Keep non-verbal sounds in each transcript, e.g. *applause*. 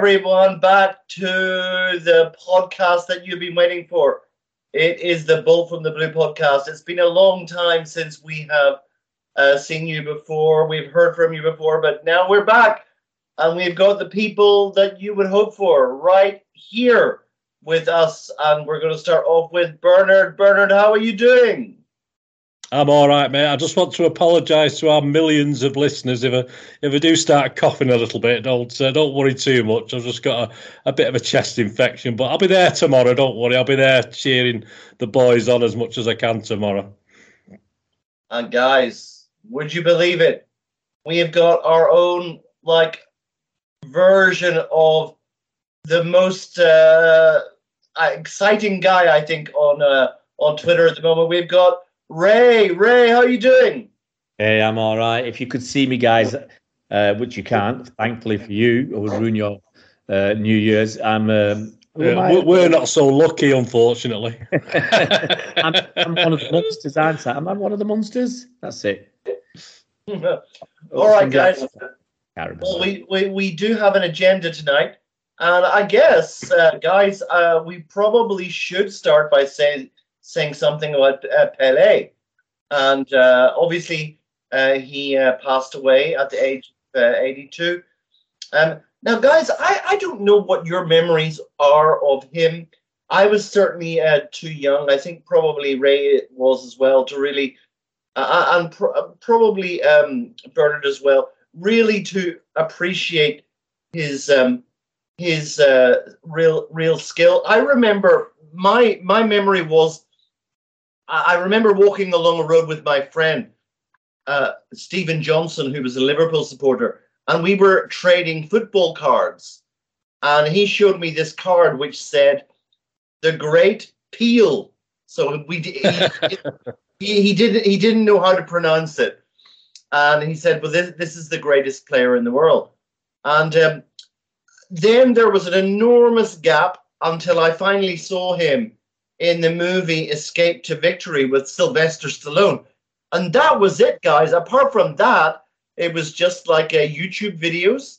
everyone back to the podcast that you've been waiting for. It is the Bolt from the Blue podcast. It's been a long time since we have uh, seen you before, we've heard from you before, but now we're back and we've got the people that you would hope for right here with us. And we're going to start off with Bernard. Bernard, how are you doing? I'm all right, mate. I just want to apologise to our millions of listeners if I if I do start coughing a little bit. Don't uh, don't worry too much. I've just got a, a bit of a chest infection, but I'll be there tomorrow. Don't worry. I'll be there cheering the boys on as much as I can tomorrow. And guys, would you believe it? We have got our own like version of the most uh, exciting guy I think on uh, on Twitter at the moment. We've got Ray, Ray, how are you doing? Hey, I'm all right. If you could see me, guys, uh, which you can't, thankfully for you, it would ruin your uh, New Year's. I'm. Um, yeah, we're not so lucky, unfortunately. *laughs* I'm, I'm, one of the monsters, aren't I? Am I one of the monsters? That's it. *laughs* all right, guys. Well, we, we, we do have an agenda tonight. And I guess, uh, guys, uh, we probably should start by saying saying something about uh, Pele. And uh, obviously, uh, he uh, passed away at the age of uh, 82. Um, now, guys, I, I don't know what your memories are of him. I was certainly uh, too young. I think probably Ray was as well to really, and probably um, Bernard as well, really to appreciate his um, his real real skill. I remember my my memory was I remember walking along a road with my friend, uh, Stephen Johnson, who was a Liverpool supporter, and we were trading football cards. And he showed me this card which said, "The Great Peel." So we he, he, he didn't he didn't know how to pronounce it, and he said, "Well, this this is the greatest player in the world." And um, then there was an enormous gap until I finally saw him in the movie Escape to Victory with Sylvester Stallone. And that was it, guys. Apart from that, it was just like uh, YouTube videos.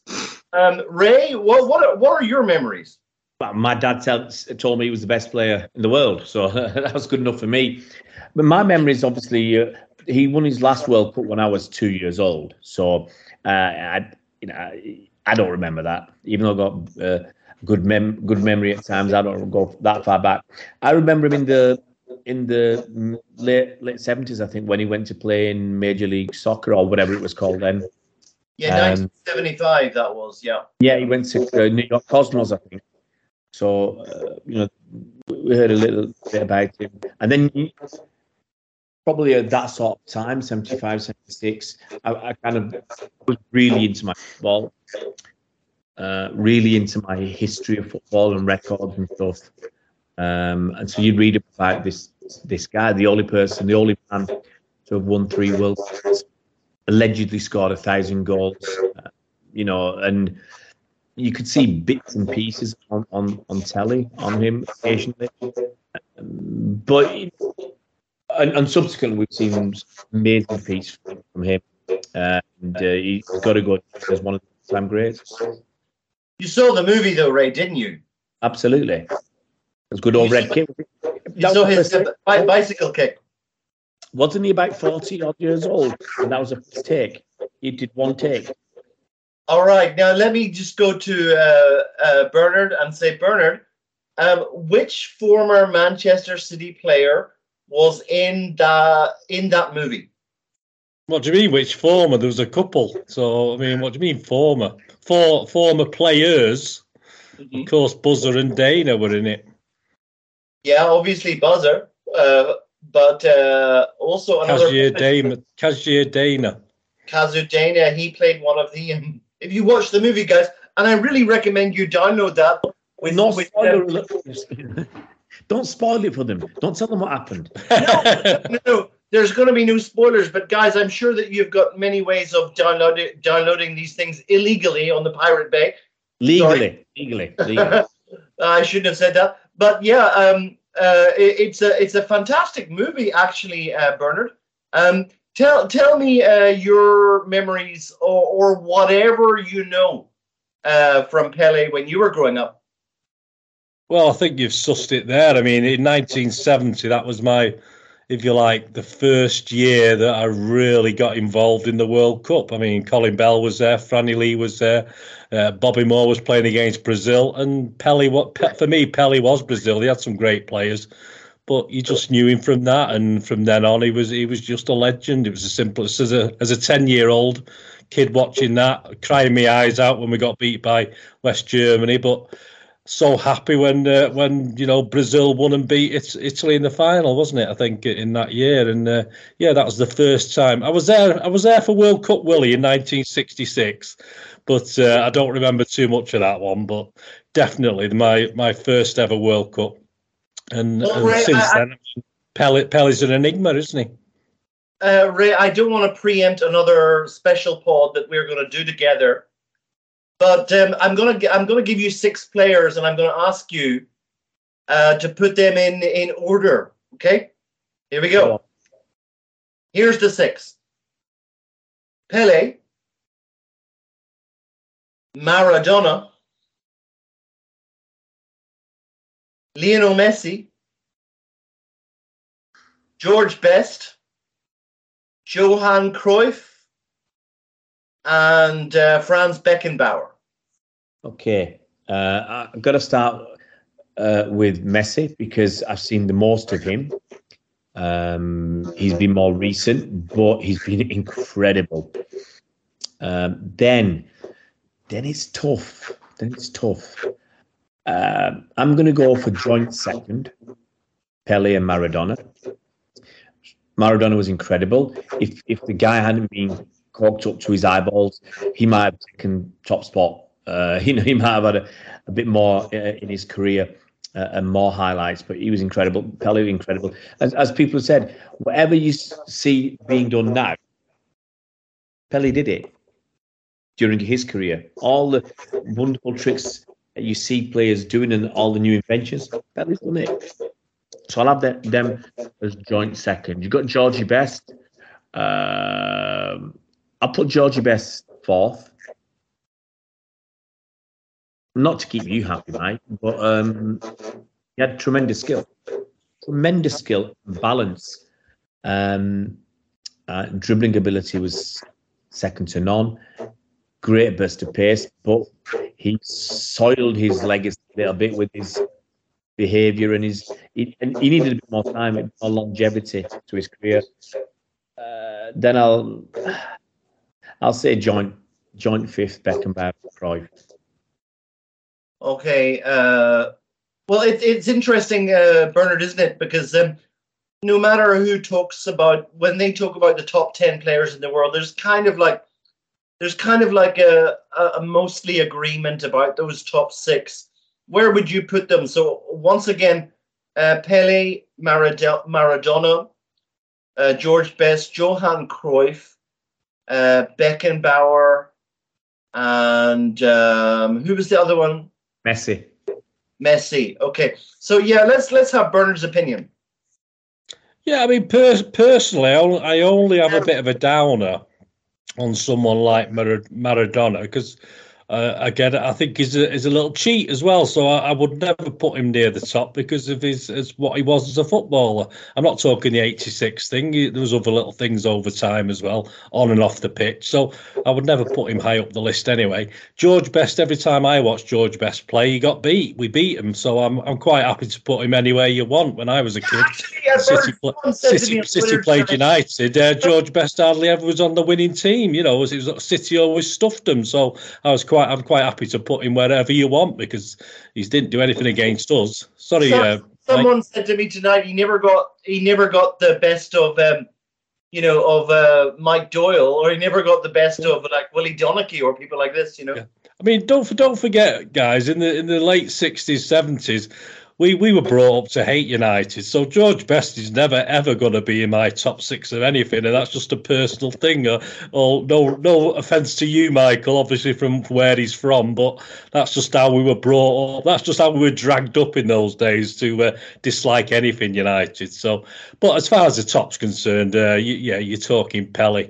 Um, Ray, what what are, what are your memories? My dad tell, told me he was the best player in the world, so *laughs* that was good enough for me. But my memories, obviously, uh, he won his last World Cup when I was two years old. So uh, I, you know, I don't remember that, even though I got uh, good mem good memory at times. I don't go that far back. I remember him in the in the late late seventies, I think, when he went to play in Major League Soccer or whatever it was called then. Yeah, nineteen seventy five. That was yeah. Yeah, he went to uh, New York Cosmos, I think. So uh, you know, we heard a little bit about him, and then. probably at that sort of time 75 76 I, I kind of was really into my football uh, really into my history of football and records and stuff. Um, and so you'd read about this this guy, the only person, the only man to have won three World Cups, allegedly scored a thousand goals, uh, you know, and you could see bits and pieces on, on, on telly on him occasionally. Um, but and, and, subsequently, we've seen amazing piece from him, and uh, he's got to go as one of the time greats. You saw the movie though, Ray, didn't you? Absolutely. It's good old you red saw, kick. You saw his uh, bicycle kick. Wasn't he about 40 odd years old? And that was a first take. He did one take. All right. Now let me just go to uh, uh, Bernard and say, Bernard, um, which former Manchester City player was in that in that movie? What do you mean? Which former? There was a couple. So I mean, what do you mean former? four former players. Mm-hmm. Of course, Buzzer and Deyna were in it. Yeah, obviously Buzzer, uh, but uh, also another. Kazir Deyna. Kazir Deyna. Kazir Deyna. He played one of the. Um, if you watch the movie, guys, and I really recommend you download that. With, no with, uh, *laughs* Don't spoil it for them. Don't tell them what happened. no, no, no there's going to be new spoilers, but guys, I'm sure that you've got many ways of downloading downloading these things illegally on the Pirate Bay. Legally, legally, *laughs* legally. I shouldn't have said that, but yeah, um, uh, it, it's a it's a fantastic movie, actually, uh, Bernard. Um, tell tell me uh, your memories or, or whatever you know uh, from Pele when you were growing up? Well, I think you've sussed it there. I mean, in 1970, that was my, if you like, the first year that I really got involved in the World Cup. I mean, Colin Bell was there, Franny Lee was there, uh, Bobby Moore was playing against Brazil, and Pele. What for me, Pele was Brazil. He had some great players, but you just knew him from that, and from then on, he was he was just a legend. It was as simple as a as a ten year old kid watching that, crying my eyes out when we got beat by West Germany, but so happy when uh, when you know Brazil won and beat Italy in the final, wasn't it? I think in that year, and uh, yeah, that was the first time I was there. I was there for World Cup Willie in 1966, but uh, I don't remember too much of that one. But definitely my my first ever World Cup, and, well, and Ray, since I, then, Pele, Pele's an enigma, isn't he? Uh, Ray, I don't want to preempt another special pod that we're going to do together, but um, I'm going to I'm going to give you six players, and I'm going to ask you uh, to put them in in order. Okay, here we go. Here's the six: Pele, Maradona, Lionel Messi, George Best. Johan Cruyff, and uh, Franz Beckenbauer. Okay, uh, I've got to start uh, with Messi because I've seen the most of him. Um, he's been more recent, but he's *laughs* been incredible. Um, then, then it's tough. Then it's tough. Uh, I'm going to go for joint second, Pele and Maradona. Maradona was incredible. If if the guy hadn't been corked up to his eyeballs, he might have taken top spot. Uh, you *laughs* know, he might have had a, a bit more uh, in his career uh, and more highlights. But he was incredible. Pele incredible. As as people said, whatever you see being done now, Pele did it during his career. All the wonderful tricks that you see players doing and all the new inventions, Pele's done it. So I'll have the, them as joint second. You've got Georgie Best. Um, I'll put Georgie Best fourth. Not to keep you happy, Mike, but um, he had tremendous skill. Tremendous skill, balance. Um, uh, dribbling ability was second to none. Great burst of pace, but he soiled his legacy a little bit with his behaviour and his he, and he needed a bit more time, more longevity to his career. Uh, then I'll I'll say joint joint fifth Beckenbauer Cruyff. Okay. Uh, well, it, it's interesting, uh, Bernard, isn't it? Because um, no matter who talks about when they talk about the top ten players in the world, there's kind of like there's kind of like a, a mostly agreement about those top six where would you put them? So once again, uh, Pele, Marad- Maradona, uh, George Best, Johan Cruyff, uh, Beckenbauer, and um, who was the other one? Messi. Messi. Okay, so yeah, let's let's have Bernard's opinion. Yeah, I mean, per- personally, I only have a bit of a downer on someone like Mar- Maradona because uh, again, I think he's a, he's a little cheat as well. So I, I, would never put him near the top because of his as what he was as a footballer. I'm not talking the '86 thing. There was other little things over time as well, on and off the pitch. So I would never put him high up the list anyway. George Best. Every time I watch George Best play, he got beat. We beat him. So I'm I'm quite happy to put him anywhere you want. When I was a kid, City, City, City played United. Uh, George Best hardly ever was on the winning team. You know, it was City always stuffed him. So I was quite quite I'm quite happy to put him wherever you want because he didn't do anything against us. Sorry. So, uh, someone Mike. said to me tonight he never got he never got the best of um, you know of uh, Mike Doyle or he never got the best of like Willie Donachie or people like this. You know. Yeah. I mean, don't don't forget, guys. In the in the late sixties, seventies, we we were brought up to hate United, so George Best is never ever going to be in my top six of anything, and that's just a personal thing. Or, or no no offense to you, Michael, obviously from where he's from, but that's just how we were brought up. That's just how we were dragged up in those days to uh, dislike anything United. So, but as far as the top's concerned, uh, you, yeah, you're talking Pele.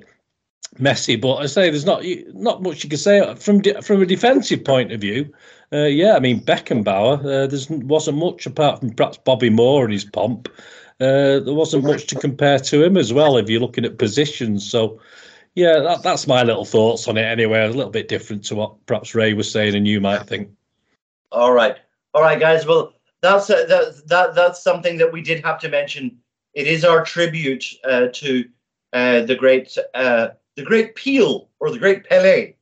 Messi. But I say there's not not much you can say from from a defensive point of view. Uh, yeah, I mean Beckenbauer. Uh, there wasn't much apart from perhaps Bobby Moore and his pomp. Uh, there wasn't much to compare to him as well if you're looking at positions. So, yeah, that, that's my little thoughts on it. Anyway, a little bit different to what perhaps Ray was saying and you might think. All right, all right, guys. Well, that's uh, that that that's something that we did have to mention. It is our tribute uh, to uh, the great uh, the great Peel or the great Pele,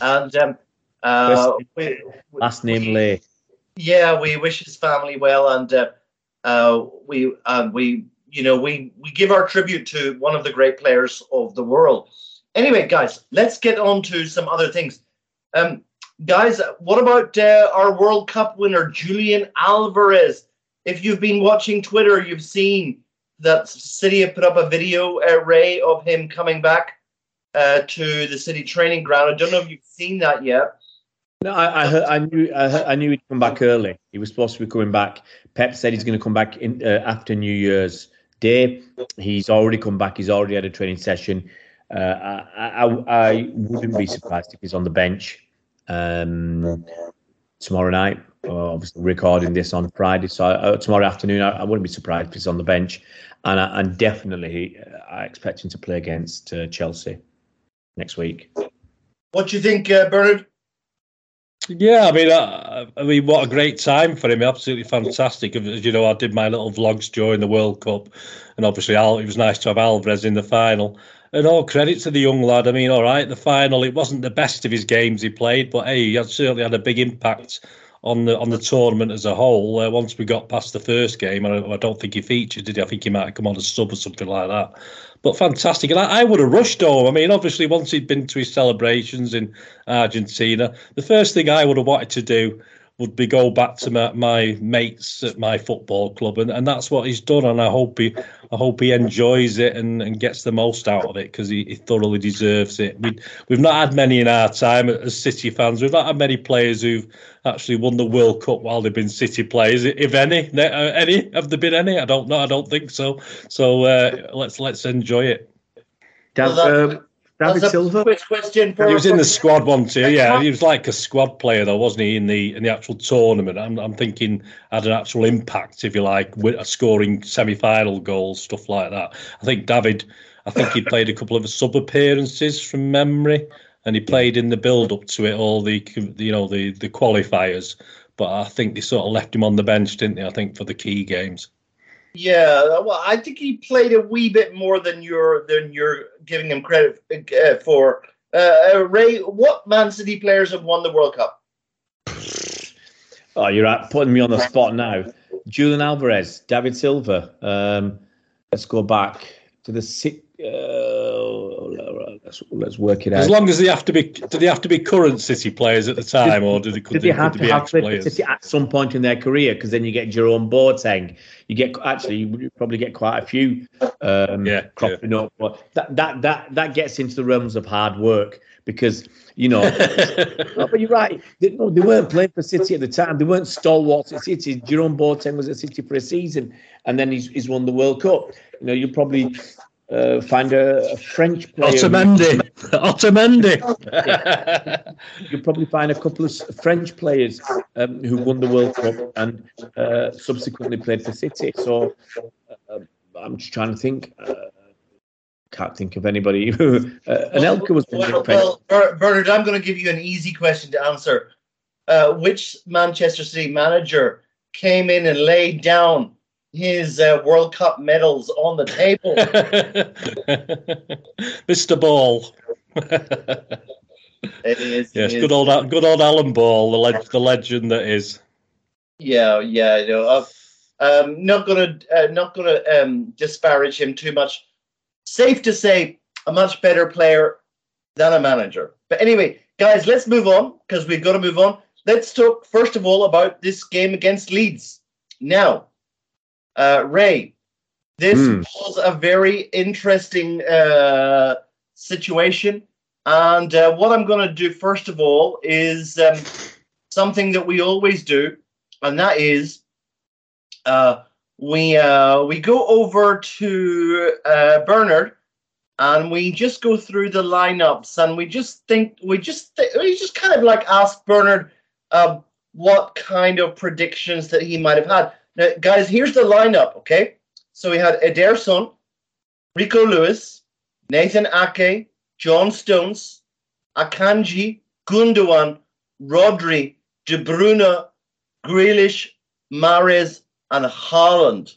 and um, uh, we, last name Lay. Yeah, we wish his family well, and uh, uh, we um, we you know we we give our tribute to one of the great players of the world. Anyway, guys, let's get on to some other things. Um, guys, what about uh, our World Cup winner Julian Alvarez? If you've been watching Twitter, you've seen that City have put up a video array of him coming back uh, to the City training ground. I don't know if you've seen that yet. No, I, I, I knew I, I, knew he'd come back early. He was supposed to be coming back. Pep said he's going to come back in uh, after New Year's Day. He's already come back. He's already had a training session. Uh, I, I, wouldn't be surprised if he's on the bench um, tomorrow night. Uh, obviously, recording this on Friday, so uh, tomorrow afternoon, I, wouldn't be surprised if he's on the bench. And, and definitely, uh, I expect him to play against uh, Chelsea next week. What do you think, Bernard? Yeah, I mean, uh, I mean, what a great time for him! Absolutely fantastic. As you know, I did my little vlogs during the World Cup, and obviously, Al, it was nice to have Alvarez in the final. And all credit to the young lad. I mean, all right, the final it wasn't the best of his games he played, but hey, he had certainly had a big impact on the on the tournament as a whole. Uh, once we got past the first game, I, I don't think he featured, did he? I think he might have come on as sub or something like that. But fantastic, and I, I would have rushed home. I mean, obviously, once he'd been to his celebrations in Argentina, the first thing I would have wanted to do would be go back to my, my mates at my football club, and, and that's what he's done. And I hope he, I hope he enjoys it and, and gets the most out of it because he, he thoroughly deserves it. We we've not had many in our time as City fans. We've not had many players who've actually won the World Cup while they've been City players, if any. Uh, any have there been any? I don't know. I don't think so. So uh, let's let's enjoy it. Well, um, David Silva. Quick question. For, he was in the squad once. Yeah, he was like a squad player though, wasn't he? In the in the actual tournament, I'm I'm thinking had an actual impact, if you like, with scoring semi-final goals, stuff like that. I think David. I think he played a couple of sub appearances from memory, and he played in the build up to it, all the you know the the qualifiers. But I think they sort of left him on the bench, didn't they? I think for the key games. Yeah, well, I think he played a wee bit more than you're than you're giving him credit uh, for. Uh, uh, Ray, what Man City players have won the World Cup? Oh, you're at putting me on the spot now. Julian Alvarez, David Silva. Um, let's go back to the uh, let's, let's work it out. As long as they have to be, do they have to be current City players at the time, or do they, could, do they, they have to have played City at some point in their career? Because then you get Jerome Boateng. You get actually, you probably get quite a few um, yeah, cropping yeah. up. But that that that that gets into the realms of hard work because you know. no, *laughs* but you're right. They, no, they weren't playing for City at the time. They weren't stalwarts at City. Jerome Boateng was at City for a season, and then he's, he's won the World Cup. You know, you probably uh, find a, a, French player. Otamendi. *laughs* Otamendi. You'll probably find a couple of French players um, who won the World Cup and uh, subsequently played for City. So uh, I'm just trying to think. Uh, can't think of anybody. *laughs* Who, uh, Anelka was. Well, well, Bernard, I'm going to give you an easy question to answer. Uh, which Manchester City manager came in and laid down his uh, World Cup medals on the table. *laughs* Mr. Ball. *laughs* it is. Yes, it good is. old good old Alan Ball, the leg, the legend that is. Yeah, yeah. You know, uh, um, not gonna uh, not gonna um, disparage him too much. Safe to say, a much better player than a manager. But anyway, guys, let's move on because we've got to move on. Let's talk first of all about this game against Leeds. Now, uh, Ray, this mm. was a very interesting uh, situation. And uh, what I'm going to do, first of all, is um, something that we always do, and that is uh, we uh, we go over to uh, Bernard and we just go through the lineups and we just think we just th- we just kind of like ask Bernard uh, what kind of predictions that he might have had. Now, guys, here's the lineup. Okay, so we had Ederson, Rico Lewis, Nathan Ake, John Stones, Akanji, Gundogan, Rodri, De Bruyne, Grealish, Mahrez, and Haaland,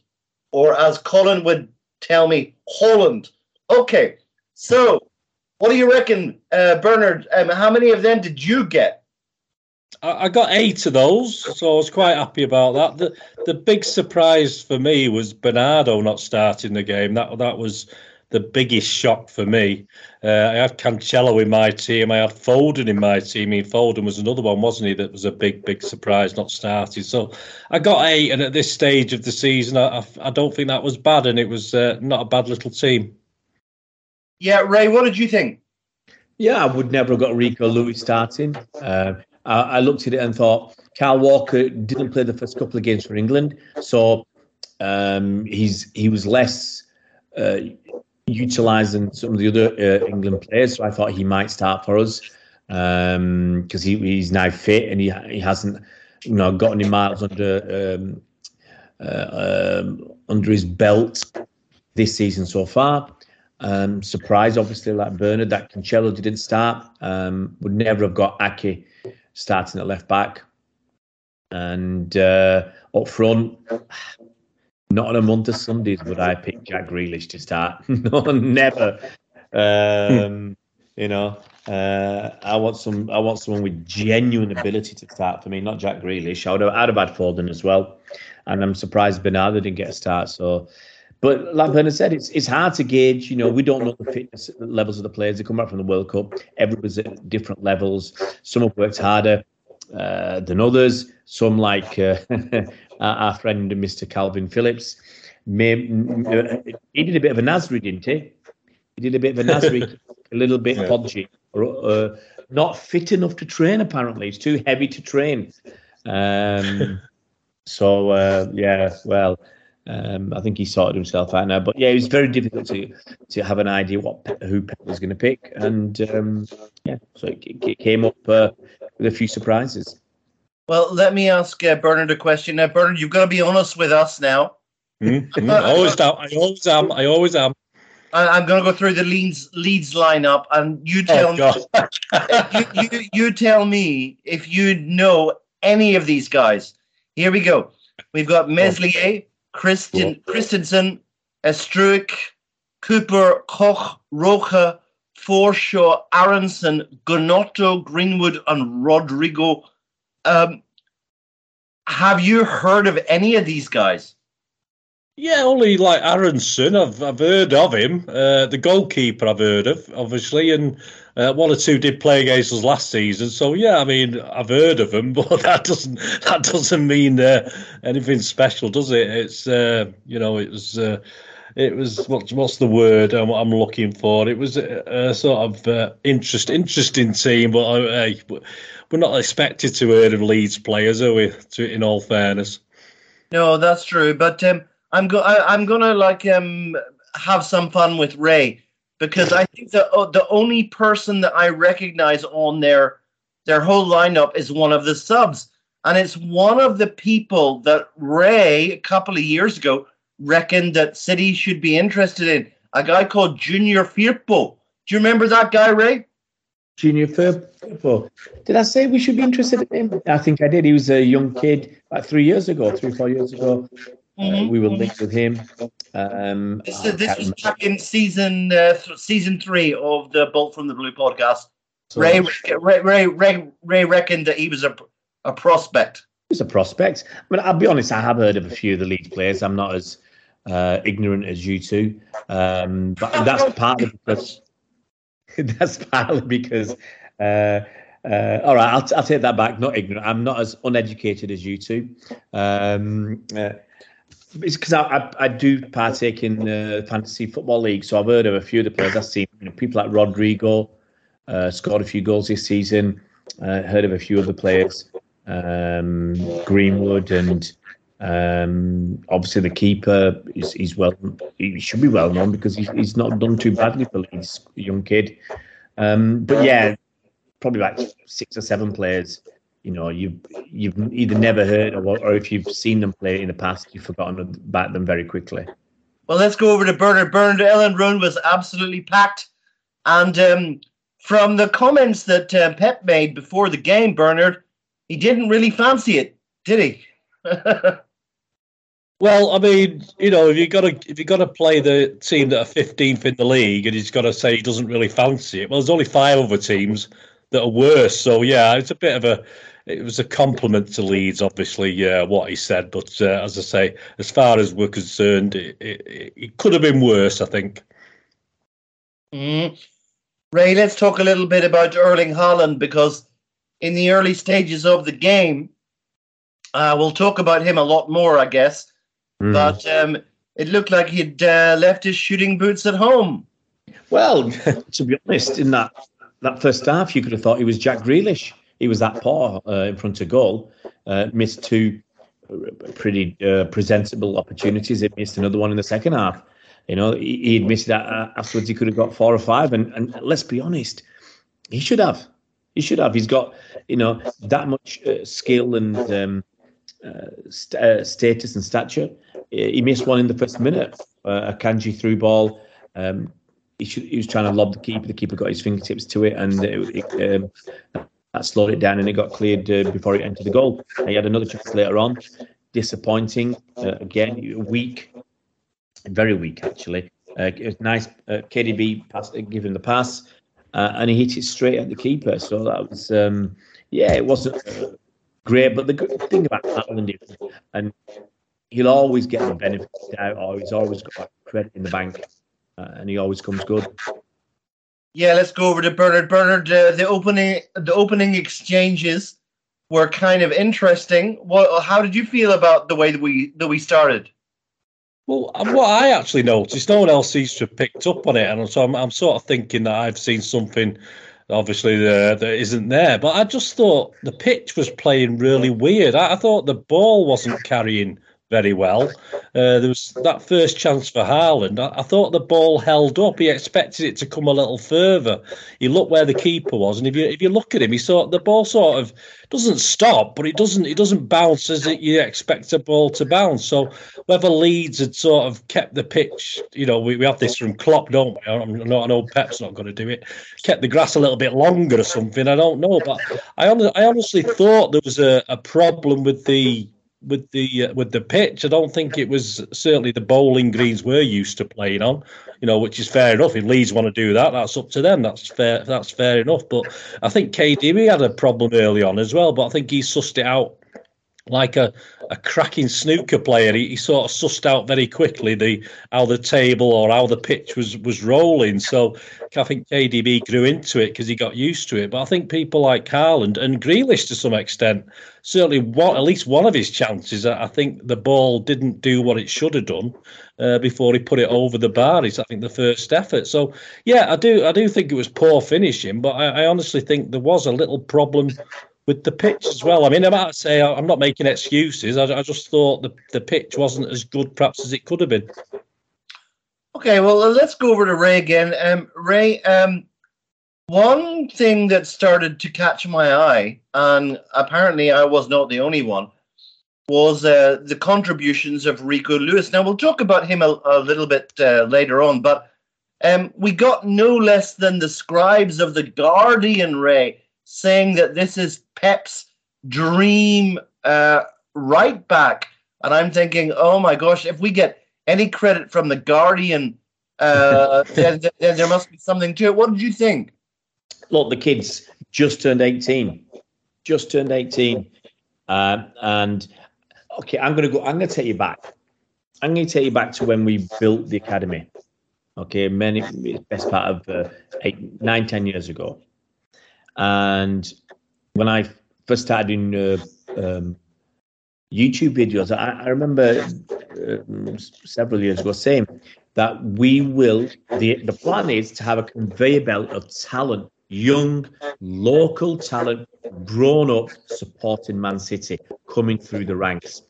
or as Colin would tell me, Holland. Okay, so what do you reckon, uh, Bernard? Um, how many of them did you get? I got eight of those, so I was quite happy about that. The the big surprise for me was Bernardo not starting the game. That that was the biggest shock for me. Uh, I had Cancelo in my team. I had Foden in my team. I mean, Foden was another one, wasn't he? That was a big, big surprise not starting. So I got eight, and at this stage of the season, I, I, I don't think that was bad, and it was uh, not a bad little team. Yeah, Ray, what did you think? Yeah, I would never have got Rico Lewis starting. Uh, I, I, looked at it and thought Kyle Walker didn't play the first couple of games for England, so um, he's he was less uh, utilised than some of the other uh, England players. So I thought he might start for us because um, he, he's now fit and he he hasn't you know got any miles under um, uh, um, under his belt this season so far. Um, surprise, obviously, like Bernard, that Cancelo didn't start. Um, would never have got Ake starting at left back. And uh, up front, not on a month of Sundays would I pick Jack Grealish to start. *laughs* no, never. Um, you know, uh, I want some. I want someone with genuine ability to start for me, not Jack Grealish. I would have, I'd have had Foden as well, and I'm surprised Bernardo didn't get a start. So but like Bernard said, it's it's hard to gauge. You know, we don't know the fitness levels of the players. They come back from the World Cup. Everybody's at different levels. Some have worked harder uh, than others. Some, like uh, *laughs* our friend Mr. Kalvin Phillips, may, he did a bit of a Nasri, didn't he? He did a bit of a Nasri, *laughs* a little bit yeah. podgy, or uh, not fit enough to train. Apparently, he's too heavy to train. Um, *laughs* so uh, yeah, well, um, I think he sorted himself out now. But yeah, it was very difficult to to have an idea what who Pep was going to pick, and um, yeah, so it, it came up uh, with a few surprises. Well, let me ask uh, Bernard a question. Now, Bernard, you've got to be honest with us now. Mm-hmm. I always am. I always am. I always am. I'm going to go through the Leeds Leeds lineup, and you oh, tell oh, me. *laughs* you, you, you tell me if you know any of these guys. Here we go. We've got Meslier, Christian, Kristensen, Struijk, Cooper, Koch, Roca, Forshaw, Aaronson, Gnonto, Greenwood, and Rodrigo. Um, have you heard of any of these guys? Yeah, only like Aaronson. I've I've heard of him. Uh, the goalkeeper I've heard of, obviously, and uh, one or two did play against us last season. So yeah, I mean, I've heard of them, *laughs* but that doesn't that doesn't mean uh, anything special, does it? It's uh, you know, it was. Uh, it was what's what's the word I'm, I'm looking for? It was a, a sort of uh, interest interesting team, but uh, we're not expected to hear of Leeds players, are we? To, in all fairness, no, that's true. But um, I'm go I, I'm gonna like um have some fun with Ray because I think the uh, the only person that I recognize on their their whole lineup is one of the subs, and it's one of the people that Ray a couple of years ago reckoned that City should be interested in. A guy called Junior Firpo. Do you remember that guy, Ray? Junior Firpo. Did I say we should be interested in him? I think I did. He was a young kid about three years ago, three, four years ago. Mm-hmm. Uh, we were linked with him. Um, this, this was back in season uh, season three of the Bolt from the Blue podcast. So, Ray, Ray, Ray, Ray, Ray reckoned that he was a, a prospect. He was a prospect. I mean, I'll be honest, I have heard of a few of the Leeds players. I'm not as uh, ignorant as you two. Um, but that's partly because *laughs* that's partly because uh, uh, all right, I'll, I'll take that back. Not ignorant. I'm not as uneducated as you two. Um, uh, it's because I, I, I, do partake in uh, fantasy football league, so I've heard of a few of the players I've seen. You know, people like Rodrigo uh, scored a few goals this season. Uh, heard of a few other players, um, Greenwood and Um, obviously, the keeper is he's well. He should be well known because he's, he's not done too badly for Leeds, young kid. Um, but yeah, probably like six or seven players. You know, you've you've either never heard of, or if you've seen them play in the past, you've forgotten about them very quickly. Well, let's go over to Bernard. Bernard Elland Road was absolutely packed, and um, from the comments that uh, Pep made before the game, Bernard, he didn't really fancy it, did he? *laughs* well, I mean, you know, if you got to if you got to play the team that are fifteenth in the league, and he's got to say he doesn't really fancy it. Well, there's only five other teams that are worse. So yeah, it's a bit of a it was a compliment to Leeds, obviously, yeah, what he said. But uh, as I say, as far as we're concerned, it, it, it could have been worse, I think. Mm. Ray, let's talk a little bit about Erling Haaland because in the early stages of the game, uh, we'll talk about him a lot more, I guess. Mm. But um, it looked like he'd uh, left his shooting boots at home. Well, *laughs* to be honest, in that that first half, you could have thought he was Jack Grealish he was that poor uh, in front of goal. Uh, missed two pretty uh, presentable opportunities. He missed another one in the second half. You know, he, would missed that uh, afterwards. He could have got four or five. And, and let's be honest, he should have. He should have. He's got, you know, that much uh, skill and um, uh, st- status and stature. He missed one in the first minute, Akanji through ball. Um, he, should, he was trying to lob the keeper. The keeper got his fingertips to it, and it, it, um, that slowed it down and it got cleared uh, before it entered the goal. And he had another chance later on. Disappointing. Uh, again, weak, very weak actually. Uh, it was nice. Uh, KDB passed, uh, given the pass, uh, and he hit it straight at the keeper. So that was, um, yeah, it wasn't great. But the good thing about Haaland is, and he'll always get the benefit out, or he's always got credit in the bank, and he always comes good. Yeah, let's go over to Bernard. Bernard, uh, the opening the opening exchanges were kind of interesting. What? How did you feel about the way that we that we started? Well, uh, what I actually noticed, no one else seems to have picked up on it, and so I'm, I'm sort of thinking that I've seen something, obviously there that isn't there. But I just thought the pitch was playing really weird. I, I thought the ball wasn't carrying very well. Uh, there was that first chance for Haaland. I, I, thought the ball held up. He expected it to come a little further. He looked where the keeper was, and if you if you look at him, he saw the ball sort of doesn't stop, but it doesn't it doesn't bounce as it, you expect a ball to bounce. So whether Leeds had sort of kept the pitch, you know, we, we have this from Klopp, don't we? I'm not, I know Pep's not going to do it. Kept the grass a little bit longer or something. I don't know, but I, I honestly thought there was a, a problem with the with the uh, with the pitch. I don't think it was certainly the bowling greens we're used to playing on. You know, which is fair enough. If Leeds want to do that, that's up to them. That's fair. That's fair enough. But I think KDB had a problem early on as well. But I think he sussed it out like a, a cracking snooker player. He, he, sort of sussed out very quickly the how the table or how the pitch was was rolling. So I think KDB grew into it because he got used to it. But I think people like Haaland and Grealish to some extent certainly one, at least one of his chances. I think the ball didn't do what it should have done uh, before he put it over the bar. It's I think the first effort. So yeah, I do I do think it was poor finishing, but I, I honestly think there was a little problem with the pitch as well. I mean, I might say I'm not making excuses. I, I, just thought the, the pitch wasn't as good, perhaps, as it could have been. Okay, well, let's go over to Ray again. Um, Ray, um, one thing that started to catch my eye, and apparently I was not the only one, was uh, the contributions of Rico Lewis. Now, we'll talk about him a, a little bit uh, later on, but um, we got no less than the scribes of the Guardian, Ray saying that this is Pep's dream uh, right back. And I'm thinking, oh my gosh, if we get any credit from the Guardian, uh, *laughs* then, then, there must be something to it. What did you think? Look, the kids just turned 18. Just turned 18. Uh, and okay, I'm going to go, I'm going to take you back. I'm going to take you back to when we built the academy. Okay, many, best part of uh, eight, nine, ten years ago. And when I first started doing uh, um, YouTube videos, I, I remember uh, several years ago saying that we will, the, the plan is to have a conveyor belt of talent, young, local talent, grown up supporting Man City coming through the ranks.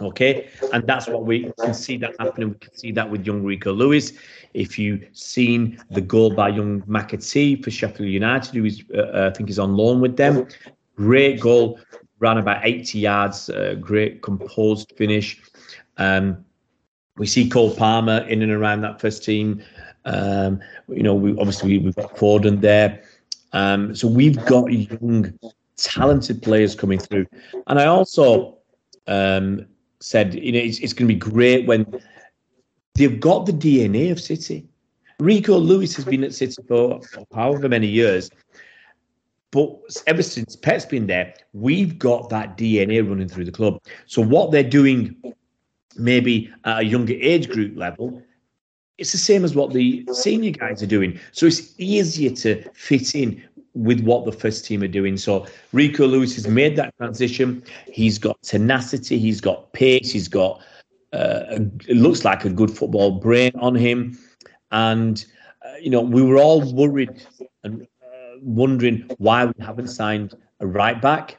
Okay, and that's what we can see that happening. We can see that with young Rico Lewis. If you've seen the goal by young McAtee for Sheffield United, who is, uh, uh, I think, is on loan with them. Great goal, ran about 80 yards. Uh, great composed finish. Um, we see Cole Palmer in and around that first team. Um, you know, we obviously we've got Foden there. Um, so we've got young, talented players coming through. And I also um, said, you know, it's, it's going to be great when they've got the DNA of City. Rico Lewis has been at City for however many years. But ever since Pep's been there, we've got that DNA running through the club. So what they're doing, maybe at a younger age group level, it's the same as what the senior guys are doing. So it's easier to fit in with what the first team are doing. So Rico Lewis has made that transition. He's got tenacity, he's got pace, he's got uh, it looks like a good football brain on him. And uh, you know, we were all worried and uh, wondering why we haven't signed a right back.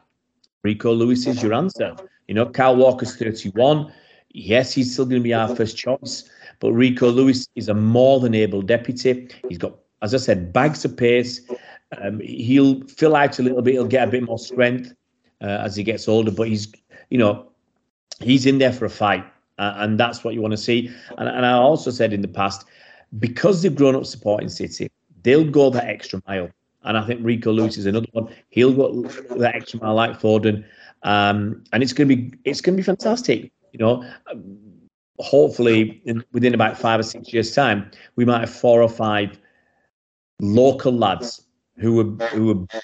Rico Lewis is your answer. You know, Kyle Walker's 31. Yes, he's still going to be our first choice, but Rico Lewis is a more than able deputy. He's got, as I said, bags of pace. Um, he'll fill out a little bit. He'll get a bit more strength uh, as he gets older. But he's, you know, he's in there for a fight, uh, and that's what you want to see. And, and I also said in the past, because they've grown up supporting City, they'll go that extra mile. And I think Rico Lewis is another one. He'll go that extra mile like Foden, um, and it's going to be it's going to be fantastic. You know, hopefully in, within about five or six years' time, we might have four or five local lads who were who were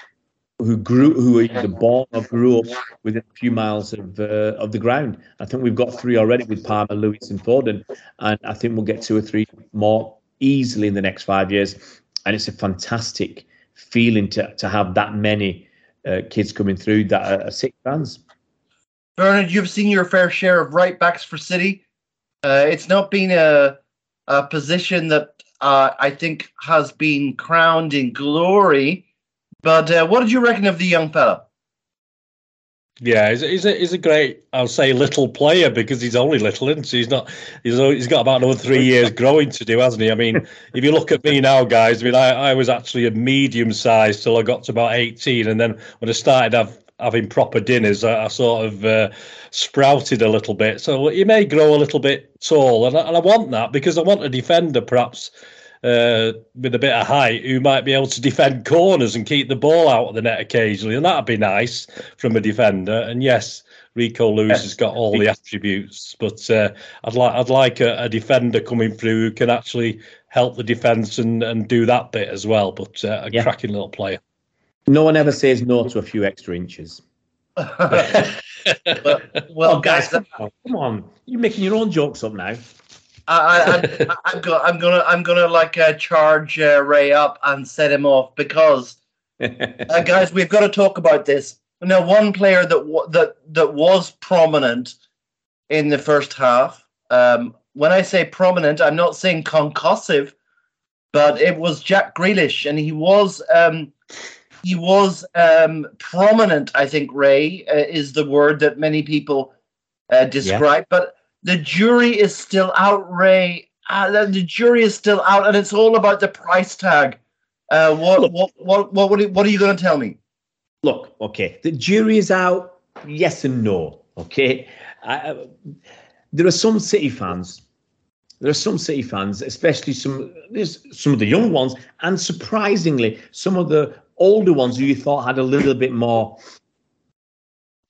who grew who were either born or grew up within a few miles of uh, of the ground. I think we've got three already with Palmer, Lewis, and Foden, and I think we'll get two or three more easily in the next five years. And it's a fantastic feeling to to have that many uh, kids coming through that are, are sick fans. Bernard, you've seen your fair share of right backs for City. Uh, it's not been a a position that uh, I think has been crowned in glory. But uh, what did you reckon of the young fella? Yeah, he's, he's, a, he's a great, I'll say, little player because he's only little, isn't he? He's not. He's he's got about another three years growing to do, hasn't he? I mean, *laughs* if you look at me now, guys, I mean, I, I was actually a medium size till I got to about eighteen, and then when I started have, having proper dinners, I, I sort of uh, sprouted a little bit. So he may grow a little bit tall, and I, and I want that because I want a defender, perhaps uh, with a bit of height who might be able to defend corners and keep the ball out of the net occasionally, and that'd be nice from a defender. And yes, Rico Lewis yes. has got all the attributes, but uh, I'd like I'd like a, a, defender coming through who can actually help the defence and, and do that bit as well. But uh, a yeah. cracking little player. No one ever says no to a few extra inches. *laughs* *laughs* but, well, oh, guys, come on, come on, you're making your own jokes up now. I, I, am *laughs* go, I'm gonna, I'm gonna like uh, charge uh, Ray up and set him off because, *laughs* uh, guys, we've got to talk about this. Now, one player that w- that that was prominent in the first half. Um, when I say prominent, I'm not saying concussive, but it was Jack Grealish, and he was um, he was um, prominent. I think Ray uh, is the word that many people uh, describe, yeah. but the jury is still out, Ray. Uh, the jury is still out, and it's all about the price tag. Uh, what, Look, what, what, what, what, are, what are you going to tell me? Look, okay, the jury is out. Yes and no. Okay, uh, there are some City fans. There are some City fans, especially some there's some of the young ones, and surprisingly, some of the older ones who you thought had a little bit more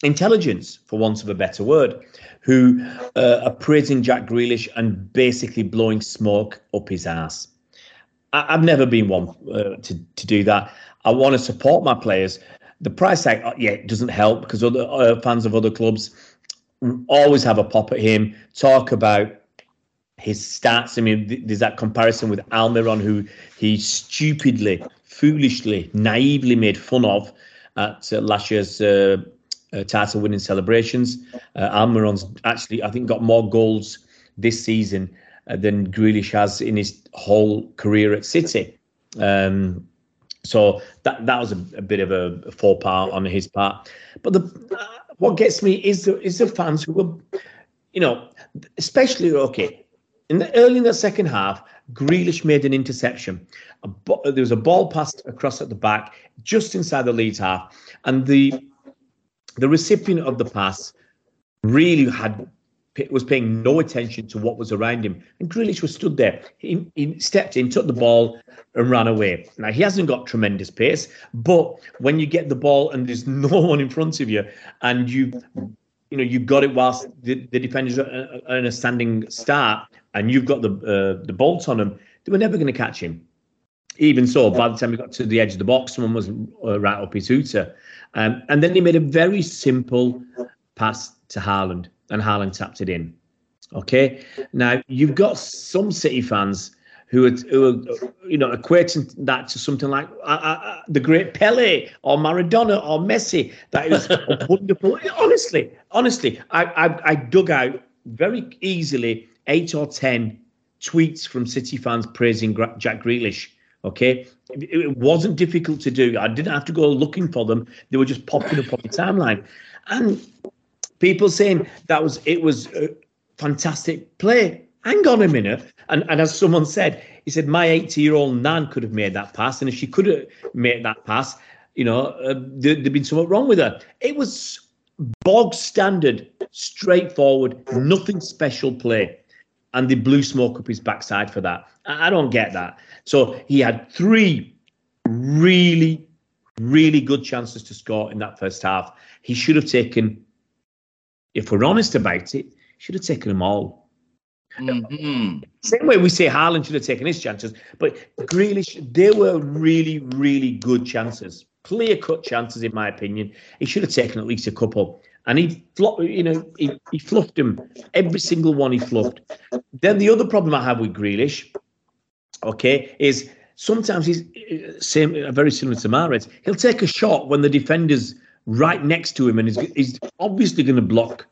intelligence, for want of a better word, who uh, are praising Jack Grealish and basically blowing smoke up his ass. I, have never been one uh, to, to do that. I want to support my players. The price tag, uh, yeah, doesn't help because other uh, fans of other clubs always have a pop at him, talk about his stats. I mean, there's that comparison with Almiron, who he stupidly, foolishly, naively made fun of at uh, last year's uh, title winning celebrations. Uh, Almiron's actually, I think, got more goals this season uh, than Grealish has in his whole career at City. Um, so that that was a, a bit of a, a on his part. But the uh, what gets me is the is the fans who were you know, especially okay in the early in the second half, Grealish made an interception. Bo- there was a ball passed across at the back, just inside the lead half, and the the recipient of the pass really had was paying no attention to what was around him, and Grealish was stood there. He, he stepped in, took the ball, and ran away. Now he hasn't got tremendous pace, but when you get the ball and there's *laughs* no one in front of you, and you you know you've got it whilst the, the defenders are in a standing start, and you've got the uh, the bolt on them, they were never going to catch him. Even so, by the time he got to the edge of the box, someone was uh, right up his hooter. Um, and then he made a very simple pass to Haaland, and Haaland tapped it in. Okay. Now you've got some City fans who are, who are you know equating that to something like uh, uh, uh the great Pele or Maradona or Messi. That is *laughs* wonderful. Honestly, honestly, I, I I dug out very easily eight or ten tweets from City fans praising Jack Grealish. Okay, it wasn't difficult to do. I didn't have to go looking for them; they were just popping up on the timeline, and people saying that was it was a fantastic play. Hang on a minute, and and as someone said, he said my 80 year old nan could have made that pass, and if she could have made that pass, you know, uh, there, there'd been something wrong with her. It was bog standard, straightforward, nothing special play and they blew smoke up his backside for that. I don't get that. So he had three really, really good chances to score in that first half. He should have taken, if we're honest about it, should have taken them all. Mm-hmm. Same way we say Haaland should have taken his chances, but Grealish, they were really, really good chances, clear cut chances, in my opinion. He should have taken at least a couple and he, you know, he, he fluffed him every single one. He fluffed. Then the other problem I have with Grealish, okay, is sometimes he's uh, same, uh, very similar to Mahrez. He'll take a shot when the defender's right next to him, and he's, he's obviously going to block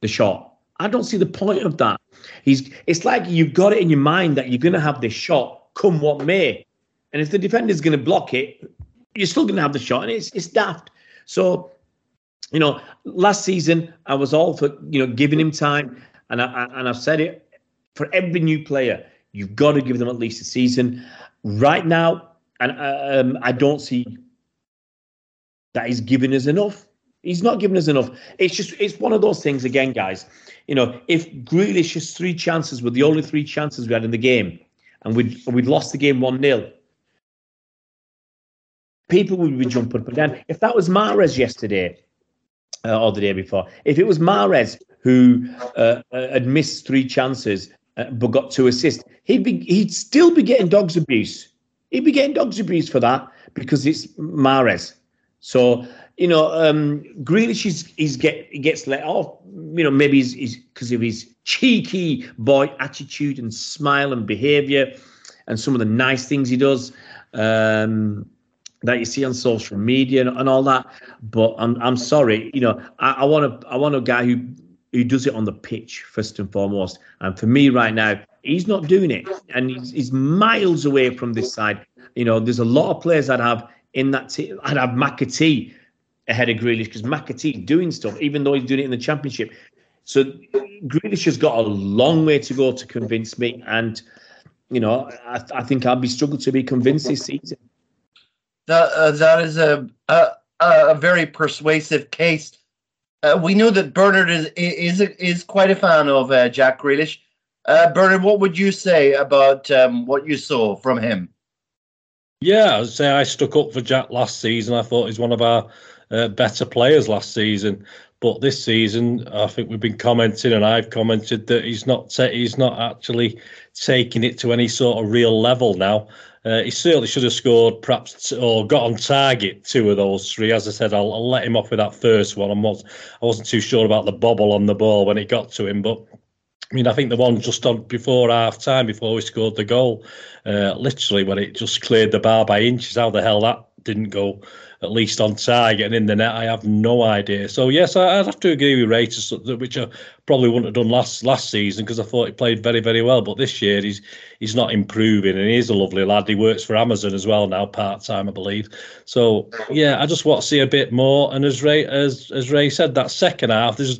the shot. I don't see the point of that. He's it's like you've got it in your mind that you're going to have this shot come what may, and if the defender's going to block it, you're still going to have the shot, and it's it's daft. So you know, last season I was all for you know giving him time, and I, and I've said it for every new player, you've got to give them at least a season. Right now, and um, I don't see that he's giving us enough. He's not giving us enough. It's just it's one of those things again, guys. You know, if Grealish's three chances were the only three chances we had in the game, and we'd we'd lost the game one 0 people would be jumping up and down. If that was Mahrez yesterday, uh, or the day before. If it was Mahrez who uh, uh, had missed three chances uh, but got two assists, he'd be he'd still be getting dogs abuse. He'd be getting dogs abuse for that because it's Mahrez. So you know, um, Grealish is he's get he gets let off. You know, maybe he's because of his cheeky boy attitude and smile and behaviour, and some of the nice things he does. Um, that you see on social media and, and all that. But I'm I'm sorry, you know, I, I want a I want a guy who who does it on the pitch first and foremost. And for me right now, he's not doing it, and he's, he's miles away from this side. You know, there's a lot of players I'd have in that team. I'd have McAtee ahead of Grealish because McAtee's doing stuff, even though he's doing it in the championship. So Grealish has got a long way to go to convince me, and you know, I, I think I'll be struggling to be convinced this season. That uh, that is a, a a very persuasive case. Uh, we know that Bernard is is is quite a fan of uh, Jack Grealish. Uh, Bernard, what would you say about um, what you saw from him? Yeah, I'd say I stuck up for Jack last season. I thought he's one of our uh, better players last season. But this season, I think we've been commenting, and I've commented that he's not he's not actually taking it to any sort of real level now. Uh, he certainly should have scored, perhaps, or got on target two of those three. As I said, I'll, I'll let him off with that first one. I, was, I wasn't too sure about the bobble on the ball when it got to him, but I mean, I think the one just on before half time, before we scored the goal, uh, literally when it just cleared the bar by inches, how the hell that didn't go at least on target and in the net, I have no idea. So yes, I, would have to agree with Raiters, which I probably wouldn't have done last last season because I thought he played very very well. But this year he's he's not improving, and he's a lovely lad. He works for Amazon as well now, part time, I believe. So yeah, I just want to see a bit more. And as Ray as as Ray said, that second half, there's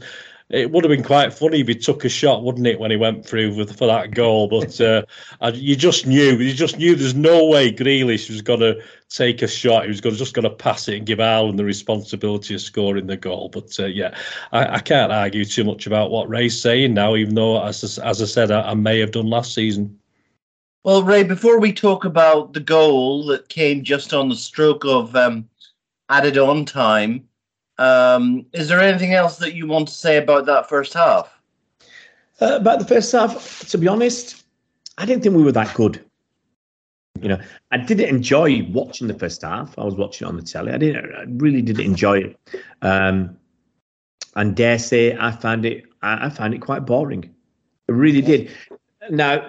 it would have been quite funny if he took a shot, wouldn't it, when he went through with, for that goal? But uh, you just knew, you just knew there's no way Grealish was going to take a shot. He was gonna, just going to pass it and give Haaland the responsibility of scoring the goal. But uh, yeah, I, I, can't argue too much about what Ray's saying now, even though, as, as I said, I, I may have done last season. Well, Ray, before we talk about the goal that came just on the stroke of um, added on time, um, is there anything else that you want to say about that first half? Uh, about the first half, to be honest, I didn't think we were that good. You know, I didn't enjoy watching the first half. I was watching it on the telly. I didn't. I really didn't enjoy it. Um, and dare say, I found it. I, I found it quite boring. I really did. Now,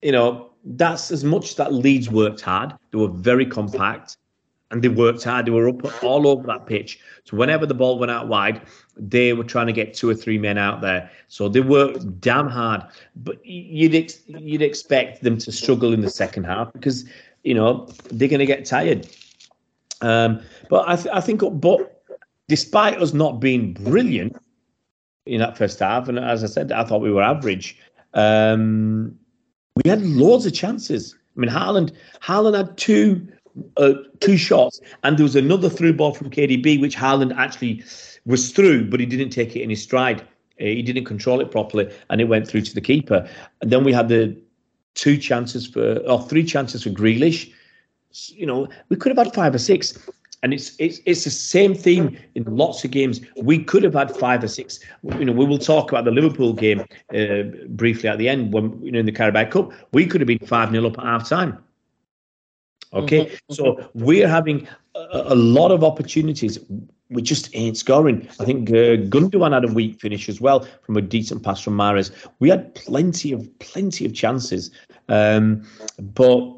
you know, that's as much that Leeds worked hard. They were very compact and they worked hard. They were up all over that pitch. So whenever the ball went out wide, they were trying to get two or three men out there. So they worked damn hard. But you'd ex- you'd expect them to struggle in the second half because you know they're going to get tired. Um, but I, th- I think, but despite us not being brilliant in that first half, and as I said, I thought we were average. Um, we had loads of chances. I mean, Haaland Haaland had two uh, two shots, and there was another through ball from KDB, which Haaland actually was through, but he didn't take it in his stride. Uh, he didn't control it properly, and it went through to the keeper. And then we had the two chances for, or three chances for Grealish. You know, we could have had five or six. And it's it's it's the same theme in lots of games. We could have had five or six. You know, we will talk about the Liverpool game uh, briefly at the end when you know in the Carabao Cup. We could have been five 0 up at half time. Okay, mm-hmm. so we're having a, a, lot of opportunities. We just ain't scoring. I think uh, Gundogan had a weak finish as well from a decent pass from Mahrez. We had plenty of plenty of chances, um, but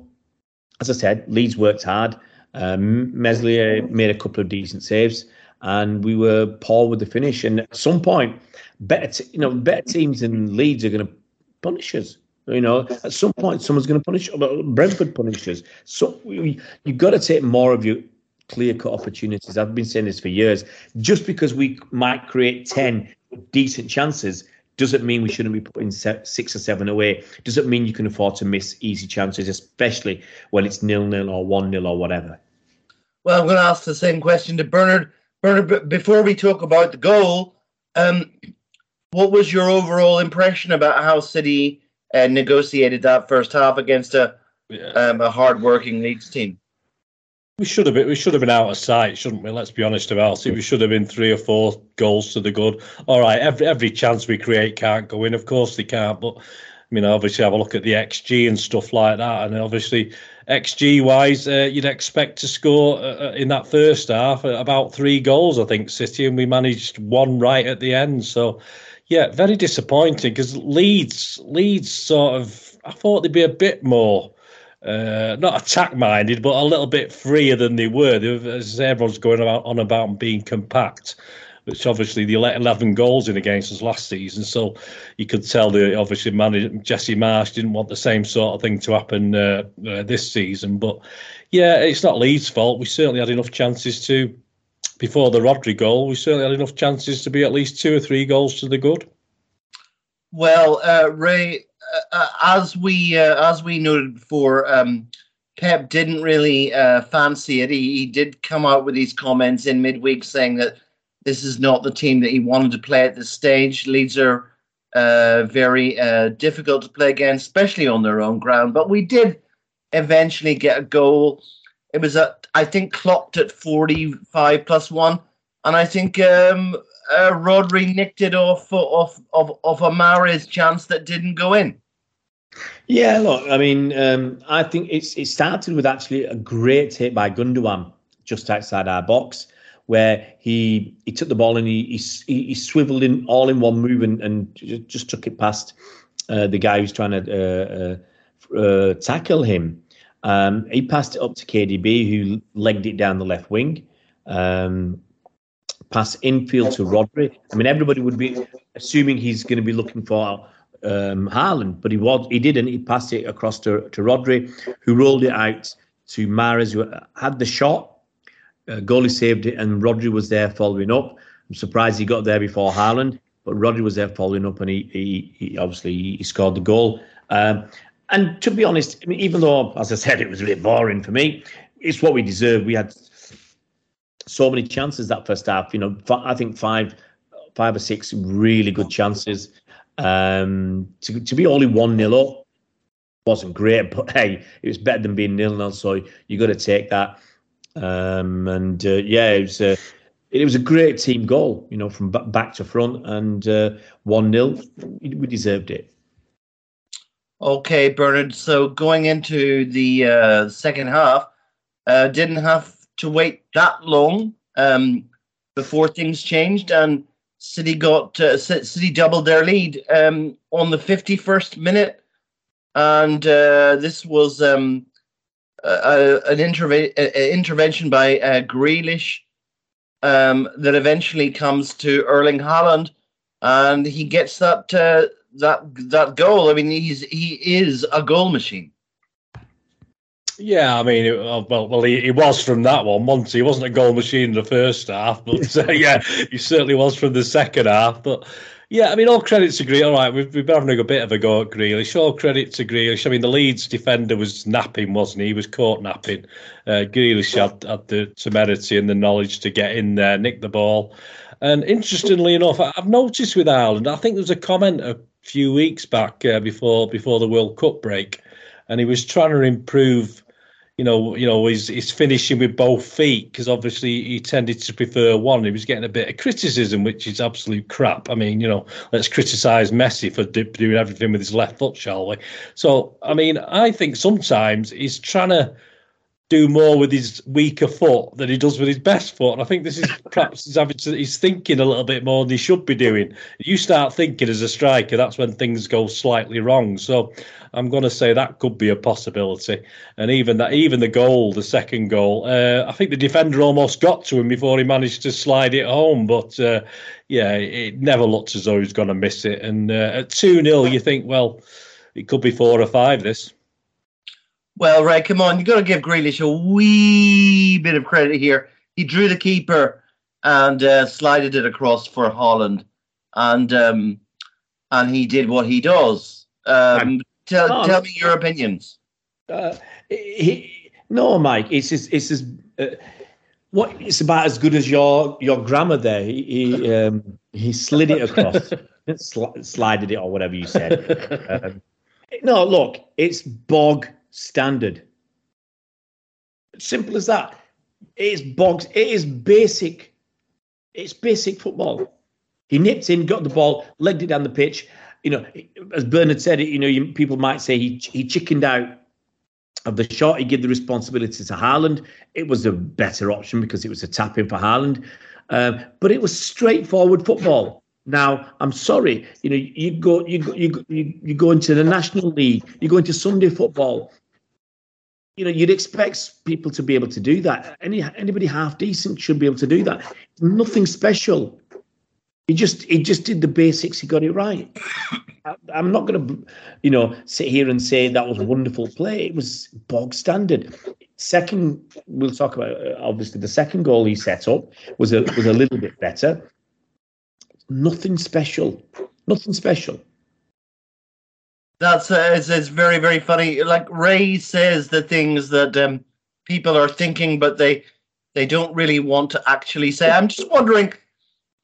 as I said, Leeds worked hard. Um, Meslier made a couple of decent saves, and we were poor with the finish. And at some point, better t- you know better teams than Leeds are going to punish us. You know, at some point, someone's going to punish. Brentford punishes. So you, you've got to take more of your clear cut opportunities. I've been saying this for years. Just because we might create 10 decent chances doesn't mean we shouldn't be putting six or seven away. Doesn't mean you can afford to miss easy chances, especially when it's nil nil or one nil or whatever. Well, I'm going to ask the same question to Bernard. Bernard, before we talk about the goal, um, what was your overall impression about how City and negotiated that first half against a yeah. um, a hard-working Leeds team. We should have been we should have been out of sight, shouldn't we? Let's be honest about it. We should have been three or four goals to the good. All right, every every chance we create can't go in. Of course they can't, but I mean, obviously have a look at the XG and stuff like that, and obviously XG wise, uh, you'd expect to score uh, uh, in that first half about three goals, I think, City, and we managed one right at the end. So yeah, very disappointing because Leeds, Leeds sort of, I thought they'd be a bit more, uh, not attack minded, but a little bit freer than they were. They were as everyone's going about, on about being compact, which obviously they let 11 goals in against us last season. So you could tell the obviously manager Jesse Marsch didn't want the same sort of thing to happen uh, uh, this season. But yeah, it's not Leeds' fault. We certainly had enough chances to before the Rodri goal, we certainly had enough chances to be at least two or three goals to the good. Well, uh, Ray, uh, uh as we uh, as we noted before, um, Pep didn't really uh, fancy it. He, he did come out with these comments in midweek saying that this is not the team that he wanted to play at this stage. Leeds are uh, very difficult to play against, especially on their own ground. But we did eventually get a goal. It was a I think clocked at 45 plus one. And I think um, uh, Rodri nicked it off off of of chance that didn't go in. Yeah, look, I mean, um, I think it's it started with actually a great hit by Gundogan just outside our box, where he he took the ball and he he, he swiveled in all in one move and, and just took it past uh, the guy who's trying to uh, uh, uh tackle him. Um, he passed it up to KDB, who legged it down the left wing. Um, pass infield to Rodri. I mean, everybody would be assuming he's going to be looking for um, Haaland, but he was he didn't. He passed it across to, to Rodri, who rolled it out to Mahrez, who had the shot. Uh, goalie saved it, and Rodri was there following up. I'm surprised he got there before Haaland. but Rodri was there following up, and he, he, he obviously he scored the goal. Um, and to be honest, I mean, even though, as I said, it was a bit boring for me, it's what we deserved. We had so many chances that first half. You know, I think five, five or six really good chances. Um, to to be only one nil up wasn't great, *laughs* but hey, it was better than being nil nil. So you got to take that. Um, and uh, yeah, it was. Uh, it was a great team goal, you know, from back to front, and uh, one 0 We deserved it. Okay, Bernard. So going into the uh, second half, uh, didn't have to wait that long um, before things changed, and City got uh, City doubled their lead um, on the 51st minute, and uh, this was um, a, an interve- a, intervention by uh, Grealish um, that eventually comes to Erling Haaland, and he gets that uh, that that goal. I mean, he's he is a goal machine. Yeah, I mean, it, well, well, he, he, was from that one. Monty, he wasn't a goal machine in the first half, but *laughs* uh, yeah, he certainly was from the second half. But yeah, I mean, all credit to Grealish. All right, we've, we've been having a bit of a go at Grealish. All credit to Grealish. I mean, the Leeds defender was napping, wasn't he? He was caught napping. Uh, Grealish had, had the temerity and the knowledge to get in there, nick the ball. And interestingly enough, I've noticed with Haaland, I think there was a comment few weeks back uh, before before the World Cup break, and he was trying to improve you know, you know, he's, he's finishing with both feet because obviously he tended to prefer one. He was getting a bit of criticism, which is absolute crap. I mean, you know, let's criticise Messi for doing everything with his left foot, shall we? So, I mean, I think sometimes he's trying to do more with his weaker foot than he does with his best foot. And I think this is *laughs* perhaps he's having to, he's thinking a little bit more than he should be doing. You start thinking as a striker, that's when things go slightly wrong. So I'm going to say that could be a possibility. And even that, even the goal, the second goal, uh, I think the defender almost got to him before he managed to slide it home. But uh, yeah, it never looked as though he was going to miss it. And uh, at 2 0, you think, well, it could be four or five this. Well, Ray, come on. You've got to give Grealish a wee bit of credit here. He drew the keeper and uh, slided it across for Haaland. And um, and he did what he does. Um, tell, tell me your opinions. Uh, he, no, Mike. It's just, it's just, uh, what it's about as good as your your grammar there. He he, um, he slid it across, *laughs* sl- slided it or whatever you said. Um, no, look, it's bog standard. Simple as that. It is bogs. It is basic. It's basic football. He nipped in, got the ball, legged it down the pitch. You know, as Bernard said, it. You know, you, people might say he he chickened out of the shot. He gave the responsibility to Haaland. It was a better option because it was a tap in for Haaland. Um, but it was straightforward football. Now, I'm sorry, you know, you go, you go, you go, you, you go into the National League, you go into Sunday football you know, you'd expect people to be able to do that. Any anybody half decent should be able to do that. Nothing special. He just he just did the basics. He got it right. *laughs* I, am not going to, you know, sit here and say that was a wonderful play. It was bog standard. Second, we'll talk about uh, obviously the second goal he set up was a was a little bit better. Nothing special. Nothing special. That's uh, it's, it's very very funny. Like Ray says the things that um, people are thinking, but they they don't really want to actually say. I'm just wondering.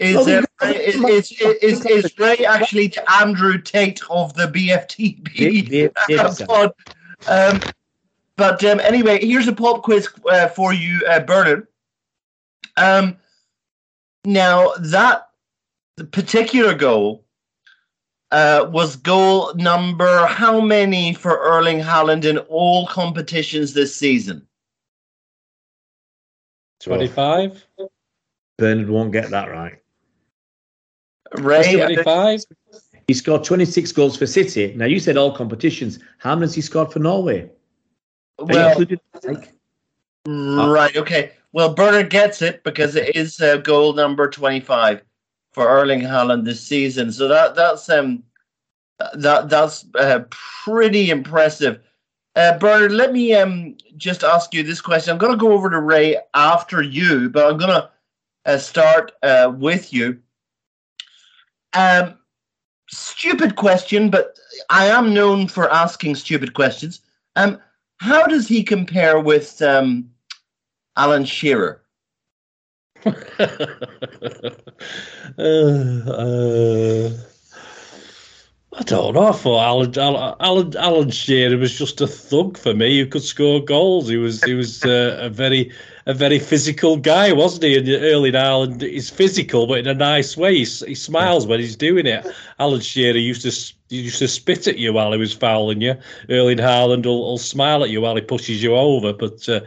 Is, um, is, is, is, is Ray actually the Andrew Tate of the BFTB pod? *laughs* Um, but um, anyway, here's a pop quiz uh, for you, uh, Bernard. Um, now that particular goal uh, was goal number how many for Erling Haaland in all competitions this season? 25. Bernard won't get that right. Ray, 25. He scored 26 goals for City. Now, you said all competitions. How many has he scored for Norway? Well, right, okay. Well, Bernard gets it because it is uh, goal number 25 for Erling Haaland this season. So that that's um that that's uh, pretty impressive. Uh, Bernard, let me um just ask you this question. I'm going to go over to Ray after you, but I'm going to uh, start uh, with you. Um, stupid question, but I am known for asking stupid questions. Um, how does he compare with um, Alan Shearer? Uh, *laughs* uh, I don't know. I thought Alan, Alan, Alan, Shearer was just a thug for me who could score goals. He was he was uh, a very a very physical guy, wasn't he? In Erling Haaland, he's physical, but in a nice way. He, he smiles when he's doing it. Alan Shearer used to used to spit at you while he was fouling you. Erling Haaland will, will smile at you while he pushes you over, but. Uh,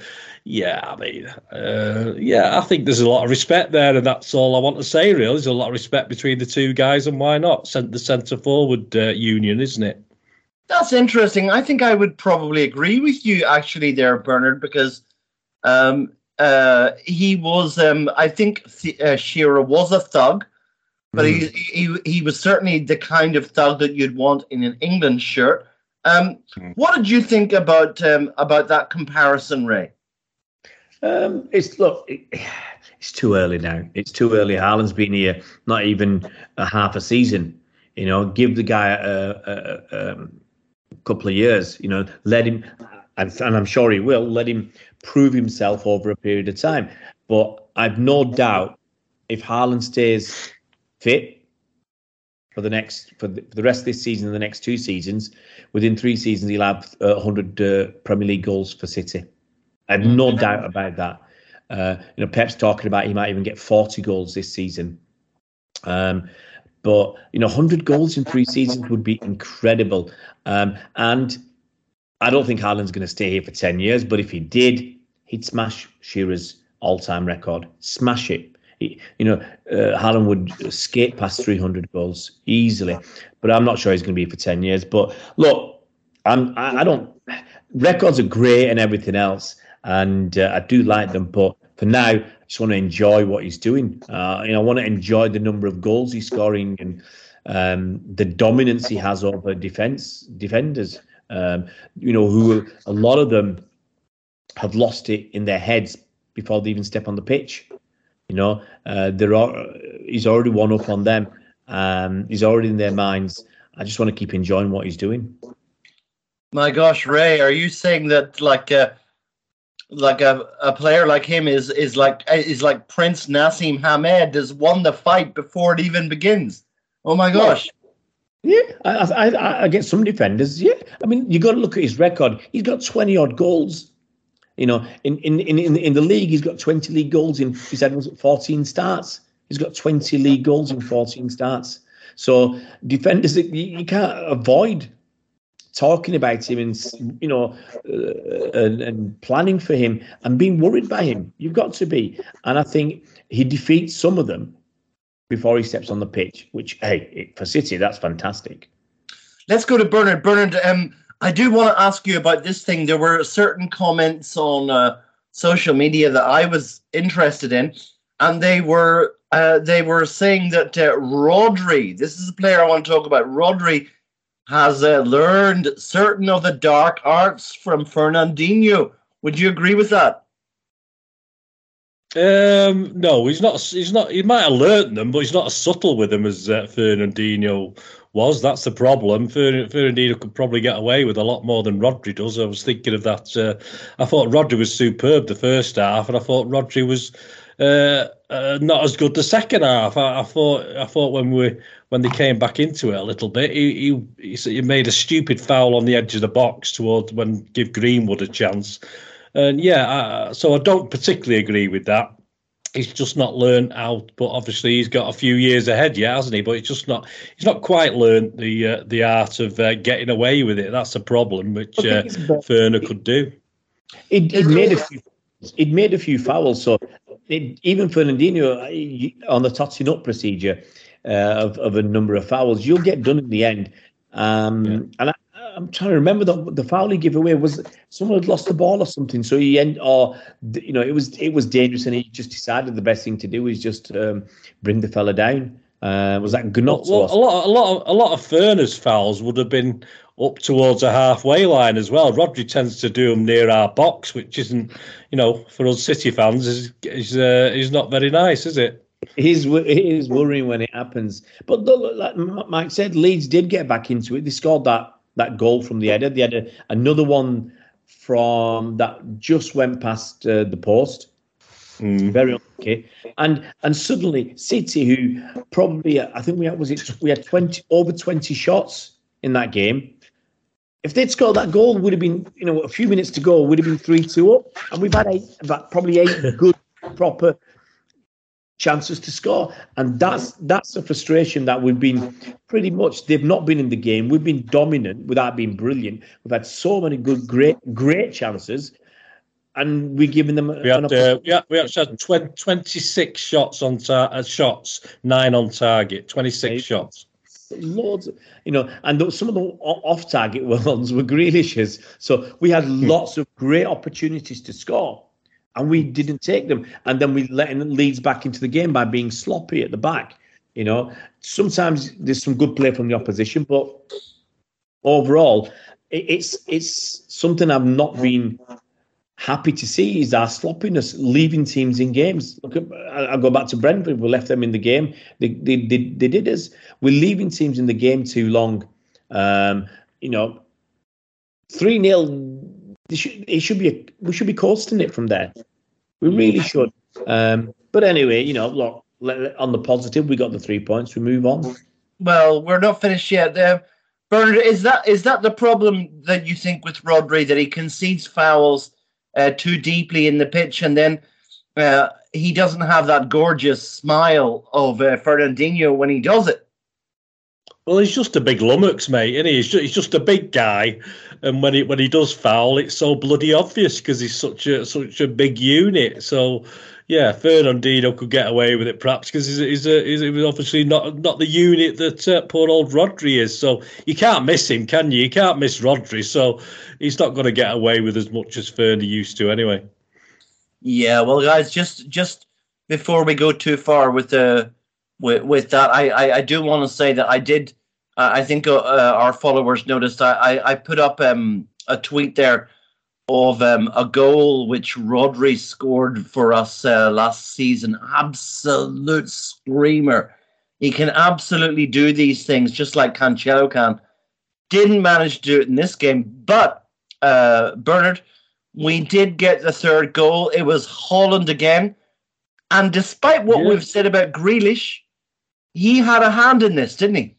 yeah, I mean, uh, yeah, I think there's a lot of respect there, and that's all I want to say. Really, there's a lot of respect between the two guys, and why not? Sent the centre forward uh, union, isn't it? That's interesting. I think I would probably agree with you actually there, Bernard, because um, uh, he was. Um, I think uh, Shearer was a thug, but mm. he, he he was certainly the kind of thug that you'd want in an England shirt. Um, mm. What did you think about um, about that comparison, Ray? Um, it's look, it, it's too early now. It's too early. Haaland's been here not even a half a season. You know, give the guy a, a, a um, couple of years. You know, let him, and, and I'm sure he will. Let him prove himself over a period of time. But I've no doubt if Haaland stays fit for the next for the, for the rest of this season and the next two seasons, within three seasons he'll have uh, 100 uh, Premier League goals for City. I have no doubt about that. Uh, you know, Pep's talking about he might even get 40 goals this season. Um, but you know, 100 goals in three seasons would be incredible. Um, and I don't think Haaland's going to stay here for 10 years. But if he did, he'd smash Shearer's all-time record. Smash it. He, you know, uh, Haaland would skate past 300 goals easily. But I'm not sure he's going to be for 10 years. But look, I'm, I, I don't. Records are great and everything else and uh, I do like them. But for now, I just want to enjoy what he's doing. Uh, you know, I want to enjoy the number of goals he's scoring and um, the dominance he has over defense defenders. Um, you know, who a lot of them have lost it in their heads before they even step on the pitch. You know, uh, there are he's already won up on them. Um, he's already in their minds. I just want to keep enjoying what he's doing. My gosh, Ray, are you saying that like uh, like a, a player like him is is like is like Prince Naseem Hamed has won the fight before it even begins. Oh my gosh. Yeah, I, I, I get some defenders. Yeah, I mean, you got to look at his record. He's got twenty odd goals. You know, in in in in the league, he's got twenty league goals in. He said was fourteen starts. He's got twenty league goals in fourteen starts. So defenders, you, you can't avoid talking about him and you know uh, and, and, planning for him and being worried by him. You've got to be. And i think he defeats some of them before he steps on the pitch which hey for city that's fantastic. Let's go to bernard. Bernard um, i do want to ask you about this thing. There were certain comments on uh, social media that i was interested in and they were uh, they were saying that uh, rodri this is a player i want to talk about rodri has uh, learned certain of the dark arts from Fernandinho. Would you agree with that? Um, no, he's not. He's not. He might have learnt them, but he's not as subtle with them as uh, Fernandinho was. That's the problem. Fernandinho could probably get away with a lot more than Rodri does. I was thinking of that. Uh, I thought Rodri was superb the first half, and I thought Rodri was uh, uh, not as good the second half. I, I, thought. I thought when we when they came back into it a little bit, he, he, he made a stupid foul on the edge of the box towards when give Greenwood a chance. And yeah, uh, so I don't particularly agree with that. He's just not learned out, but obviously he's got a few years ahead, yeah, hasn't he? But it's just not. He's not quite learned the uh, the art of uh, getting away with it. That's a problem, which uh, Ferner could do. It, it made a few. It made a few fouls, so it, even Fernandinho uh, on the totting up procedure, uh, of, of a number of fouls. You'll get done in the end. Um, yeah. And I, am trying to remember the the foul he gave away was someone had lost the ball or something. So he end or you know it was it was dangerous, and he just decided the best thing to do is just um, bring the fella down. Uh, was that Gnotts? Well, a lot, a lot, of, a lot of Fernie's fouls would have been up towards a halfway line as well. Rodri tends to do them near our box, which isn't, you know, for us City fans is is uh, is not very nice, is it? It is worrying when it happens. But like Mike said, Leeds did get back into it. They scored that that goal from the header. They had a, another one from that just went past uh, the post. Mm. Very unlucky. And and suddenly City, who probably I think we had was it we had twenty over twenty shots in that game. If they'd scored that goal, would have been you know a few minutes to go, would have been three two up, and we've had eight, about probably eight *laughs* good proper chances to score. And that's that's the frustration that we've been pretty much they've not been in the game. We've been dominant without being brilliant. We've had so many good, great, great chances. And we're giving them. We had, uh, yeah, we actually had 20, 26 shots on tar- uh, shots, nine on target, 26 shots loads, you know, and some of the off-target *laughs* ones were Grealish's. So we had hmm. lots of great opportunities to score, and we didn't take them. And then we let Leeds back into the game by being sloppy at the back. You know, sometimes there's some good play from the opposition, but overall, it's it's something I've not been happy to see is our sloppiness, leaving teams in games. Look, at, I, go back to Brentford. We left them in the game. They they they, they did us. We're leaving teams in the game too long. Um, you know, three 0 it should be a, we should be coasting it from there. We really should. Um, but anyway, you know, look on the positive, we got the three points. We move on. Well, we're not finished yet. Uh, Bernard, is that is that the problem that you think with Rodri that he concedes fouls uh, too deeply in the pitch and then uh, he doesn't have that gorgeous smile of uh, Fernandinho when he does it? Well, he's just a big lummox, mate, isn't he? He's just, he's just a big guy, and when he when he does foul, it's so bloody obvious because he's such a such a big unit. So, yeah, Fernandinho could get away with it perhaps because he's, he's, a, he's obviously not not the unit that uh, poor old Rodri is. So you can't miss him, can you? You can't miss Rodri. So he's not going to get away with as much as Fernie used to, anyway. Yeah, well, guys, just just before we go too far with the with, with that, I, I, I do want to say that I did. Uh, I think uh, uh, our followers noticed. I, I, I put up um, a tweet there of um, a goal which Rodri scored for us uh, last season. Absolute screamer. He can absolutely do these things just like Cancelo can. Didn't manage to do it in this game, but uh, Bernard, we did get the third goal. It was Haaland again. And despite what yeah. we've said about Grealish, he had a hand in this, didn't he?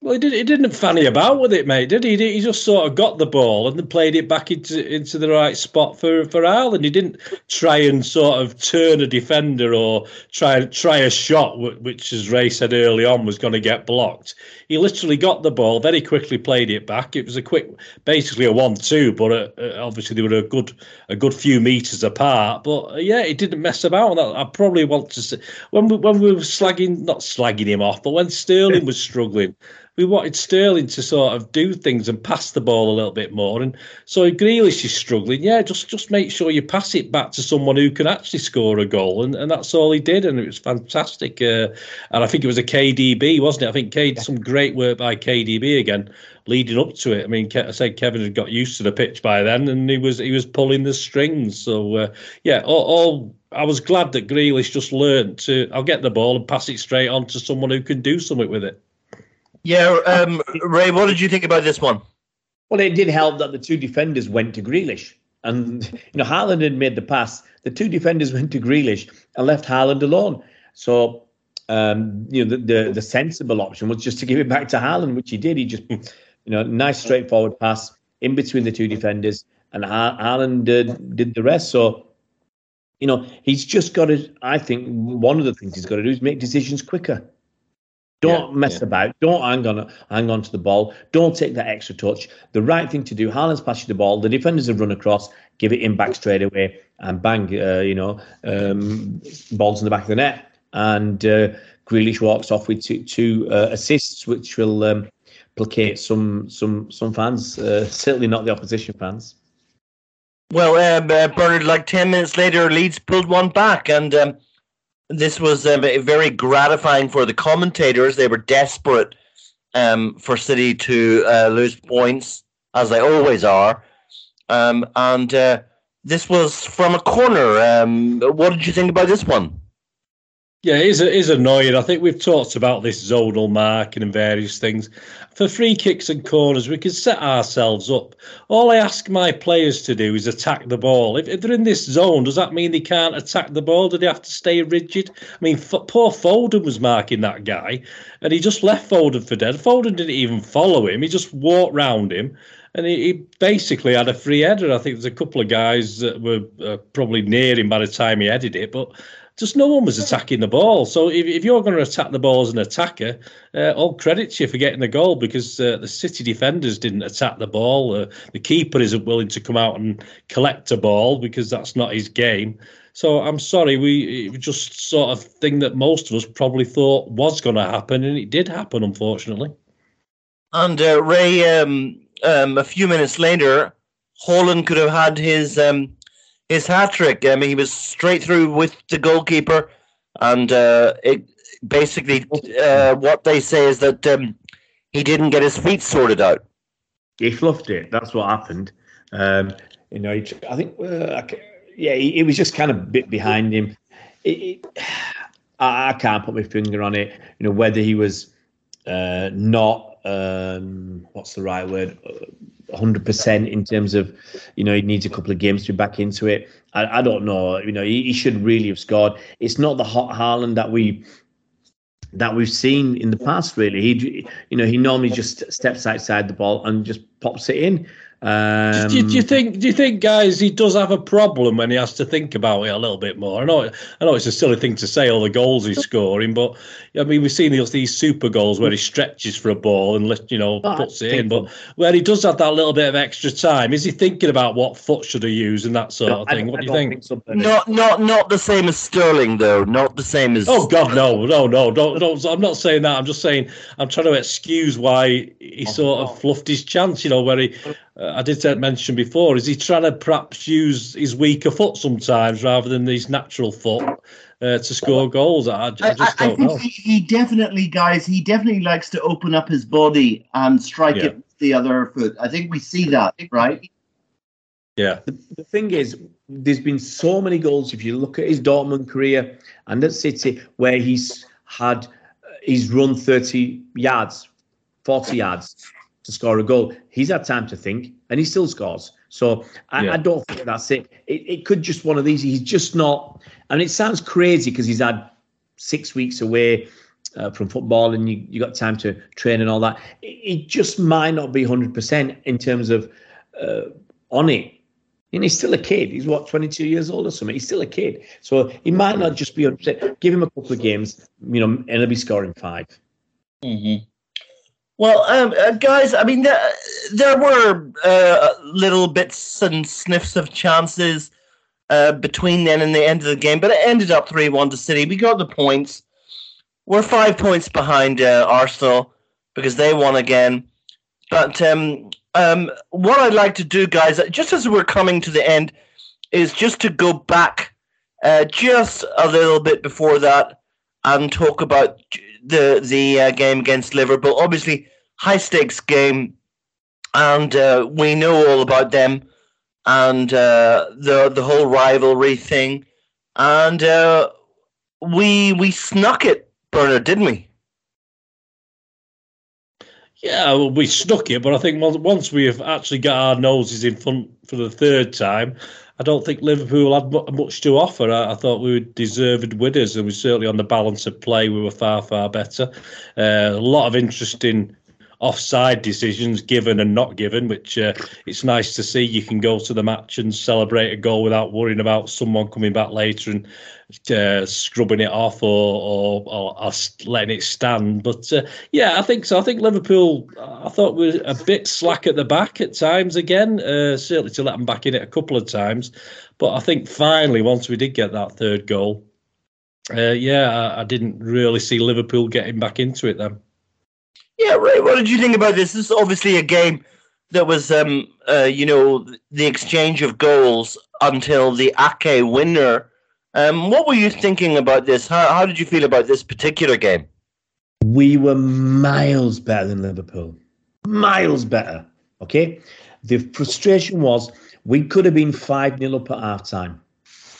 Well, he, did, he didn't fanny about with it, mate, did he? He just sort of got the ball and then played it back into into the right spot for, for Haaland. He didn't try and sort of turn a defender or try try a shot, which, as Ray said early on, was going to get blocked. He literally got the ball, very quickly played it back. It was a quick, basically a one-two, but uh, uh obviously they were a good a good few meters apart. But uh, yeah, he didn't mess about. And I probably want to say when we, when we were slagging, not slagging him off, but when Sterling was struggling we wanted Sterling to sort of do things and pass the ball a little bit more. And so Grealish is struggling. Yeah, just just make sure you pass it back to someone who can actually score a goal, and, and that's all he did, and it was fantastic. Uh, and I think it was a KDB, wasn't it? I think K, some great work by KDB again, leading up to it. I mean, I said Kevin had got used to the pitch by then, and he was he was pulling the strings. So uh, yeah, all, all I was glad that Grealish just learned to. I'll get the ball and pass it straight on to someone who can do something with it. Yeah, um, Ray, what did you think about this one? Well, it did help that the two defenders went to Grealish. And, you know, Haaland had made the pass. The two defenders went to Grealish and left Haaland alone. So, um, you know, the, the, the sensible option was just to give it back to Haaland, which he did. He just, you know, nice straightforward pass in between the two defenders. And Haaland did, did the rest. So, you know, he's just got to, I think one of the things he's got to do is make decisions quicker. Don't yeah, mess yeah. about. Don't hang on, hang on to the ball. Don't take that extra touch. The right thing to do. Haaland's pass you the ball. The defenders have run across. Give it in back straight away, and bang. Uh, you know, um, balls in the back of the net. And uh, Grealish walks off with two, two uh, assists, which will um, placate some some some fans. Uh, certainly not the opposition fans. Well, um, uh, Bernard, like ten minutes later, Leeds pulled one back, and um, this was um, very gratifying for the commentators. They were desperate um, for City to uh, lose points, as they always are. Um, and uh, this was from a corner. What did you think about this one? Yeah, it is, it is annoying. I think we've talked about this zonal marking and various things. For free kicks and corners, we can set ourselves up. All I ask my players to do is attack the ball. If, if they're in this zone, does that mean they can't attack the ball? Do they have to stay rigid? I mean, f- poor Foden was marking that guy, and he just left Foden for dead. Foden didn't even follow him; he just walked round him and he, basically had a free header. I think there's a couple of guys that were uh, probably near him by the time he headed it, but just no one was attacking the ball. So if, if you're going to attack the ball as an attacker, uh, all credit to you for getting the goal because uh, the City defenders didn't attack the ball. Uh, the keeper isn't willing to come out and collect a ball because that's not his game. So I'm sorry, we it was just sort of thing that most of us probably thought was going to happen, and it did happen, unfortunately. And uh, Ray, um, um, a few minutes later, Haaland could have had his um, his hat trick. I mean, he was straight through with the goalkeeper, and uh, it basically uh, what they say is that um, he didn't get his feet sorted out. He fluffed it. That's what happened. Um, you know, he, I think, uh, yeah, he, he, was just kind of a bit behind him. It, it, *sighs* I, I, can't put my finger on it. You know, whether he was uh, not um, what's the right word 100% in terms of, you know, he needs a couple of games to be back into it. I, I don't know. You know, he, he, should really have scored. It's not the hot Haaland that we that we've seen in the past. Really, he, you know, he normally just steps outside the ball and just pops it in. Um, do, you, do, you think? Do you think, guys, he does have a problem when he has to think about it a little bit more? I know, I know, it's a silly thing to say all the goals he's scoring, but I mean, we've seen these, these super goals where he stretches for a ball and let you know puts it in, but where he does have that little bit of extra time, is he thinking about what foot should he use and that sort no, of thing? What do you think? think not, not, not the same as Sterling, though. Not the same as. Oh God, no, no, no, don't, don't. I'm not saying that. I'm just saying I'm trying to excuse why he oh, sort of fluffed his chance. You know, where he uh, I did mention before, is he trying to perhaps use his weaker foot sometimes rather than his natural foot uh, to score goals? I, I just I, don't I know. He, he, definitely, guys, he definitely likes to open up his body and strike yeah. it with the other foot. I think we see that, right? Yeah. The, the thing is, there's been so many goals. If you look at his Dortmund career and at City, where he's had, uh, he's run 30 yards, 40 yards to score a goal. He's had time to think, and he still scores. So I, yeah. I don't think that's it. it. It could just one of these. He's just not. And it sounds crazy because he's had six weeks away uh, from football, and you you got time to train and all that. It, it just might not be hundred percent in terms of uh, on it. And he's still a kid. He's what, 22 years old or something. He's still a kid. So he might not just be 100%. Give him a couple of games, you know, and he'll be scoring 5 mm-hmm. Well, um, uh, guys, I mean, there, there were uh, little bits and sniffs of chances uh, between then and the end of the game, but it ended up 3 1 to City. We got the points. We're five points behind uh, Arsenal because they won again. But um, um, what I'd like to do, guys, just as we're coming to the end, is just to go back uh, just a little bit before that and talk about the the uh, game against Liverpool. Obviously, high stakes game, and uh, we know all about them and uh, the the whole rivalry thing, and uh, we we snuck it, Bernard, didn't we? Yeah, well, we snuck it, but I think once we have actually got our noses in front for the third time, I don't think Liverpool had much to offer. I, I, thought we were deserved winners, and we certainly on the balance of play we were far far better. Uh, a lot of interesting offside decisions given and not given, which uh, it's nice to see. You can go to the match and celebrate a goal without worrying about someone coming back later and uh, scrubbing it off or, or, or, letting it stand. But uh, yeah, I think so. I think Liverpool, I thought was a bit slack at the back at times again, uh, certainly to let them back in it a couple of times. But I think finally, once we did get that third goal, uh, yeah, I, I, didn't really see Liverpool getting back into it then. Yeah, Ray, what did you think about this? This is obviously a game that was, um, uh, you know, the exchange of goals until the Ake winner um, what were you thinking about this? How, how did you feel about this particular game? We were miles better than Liverpool. Miles better. Okay. The frustration was we could have been 5 0 up at half time.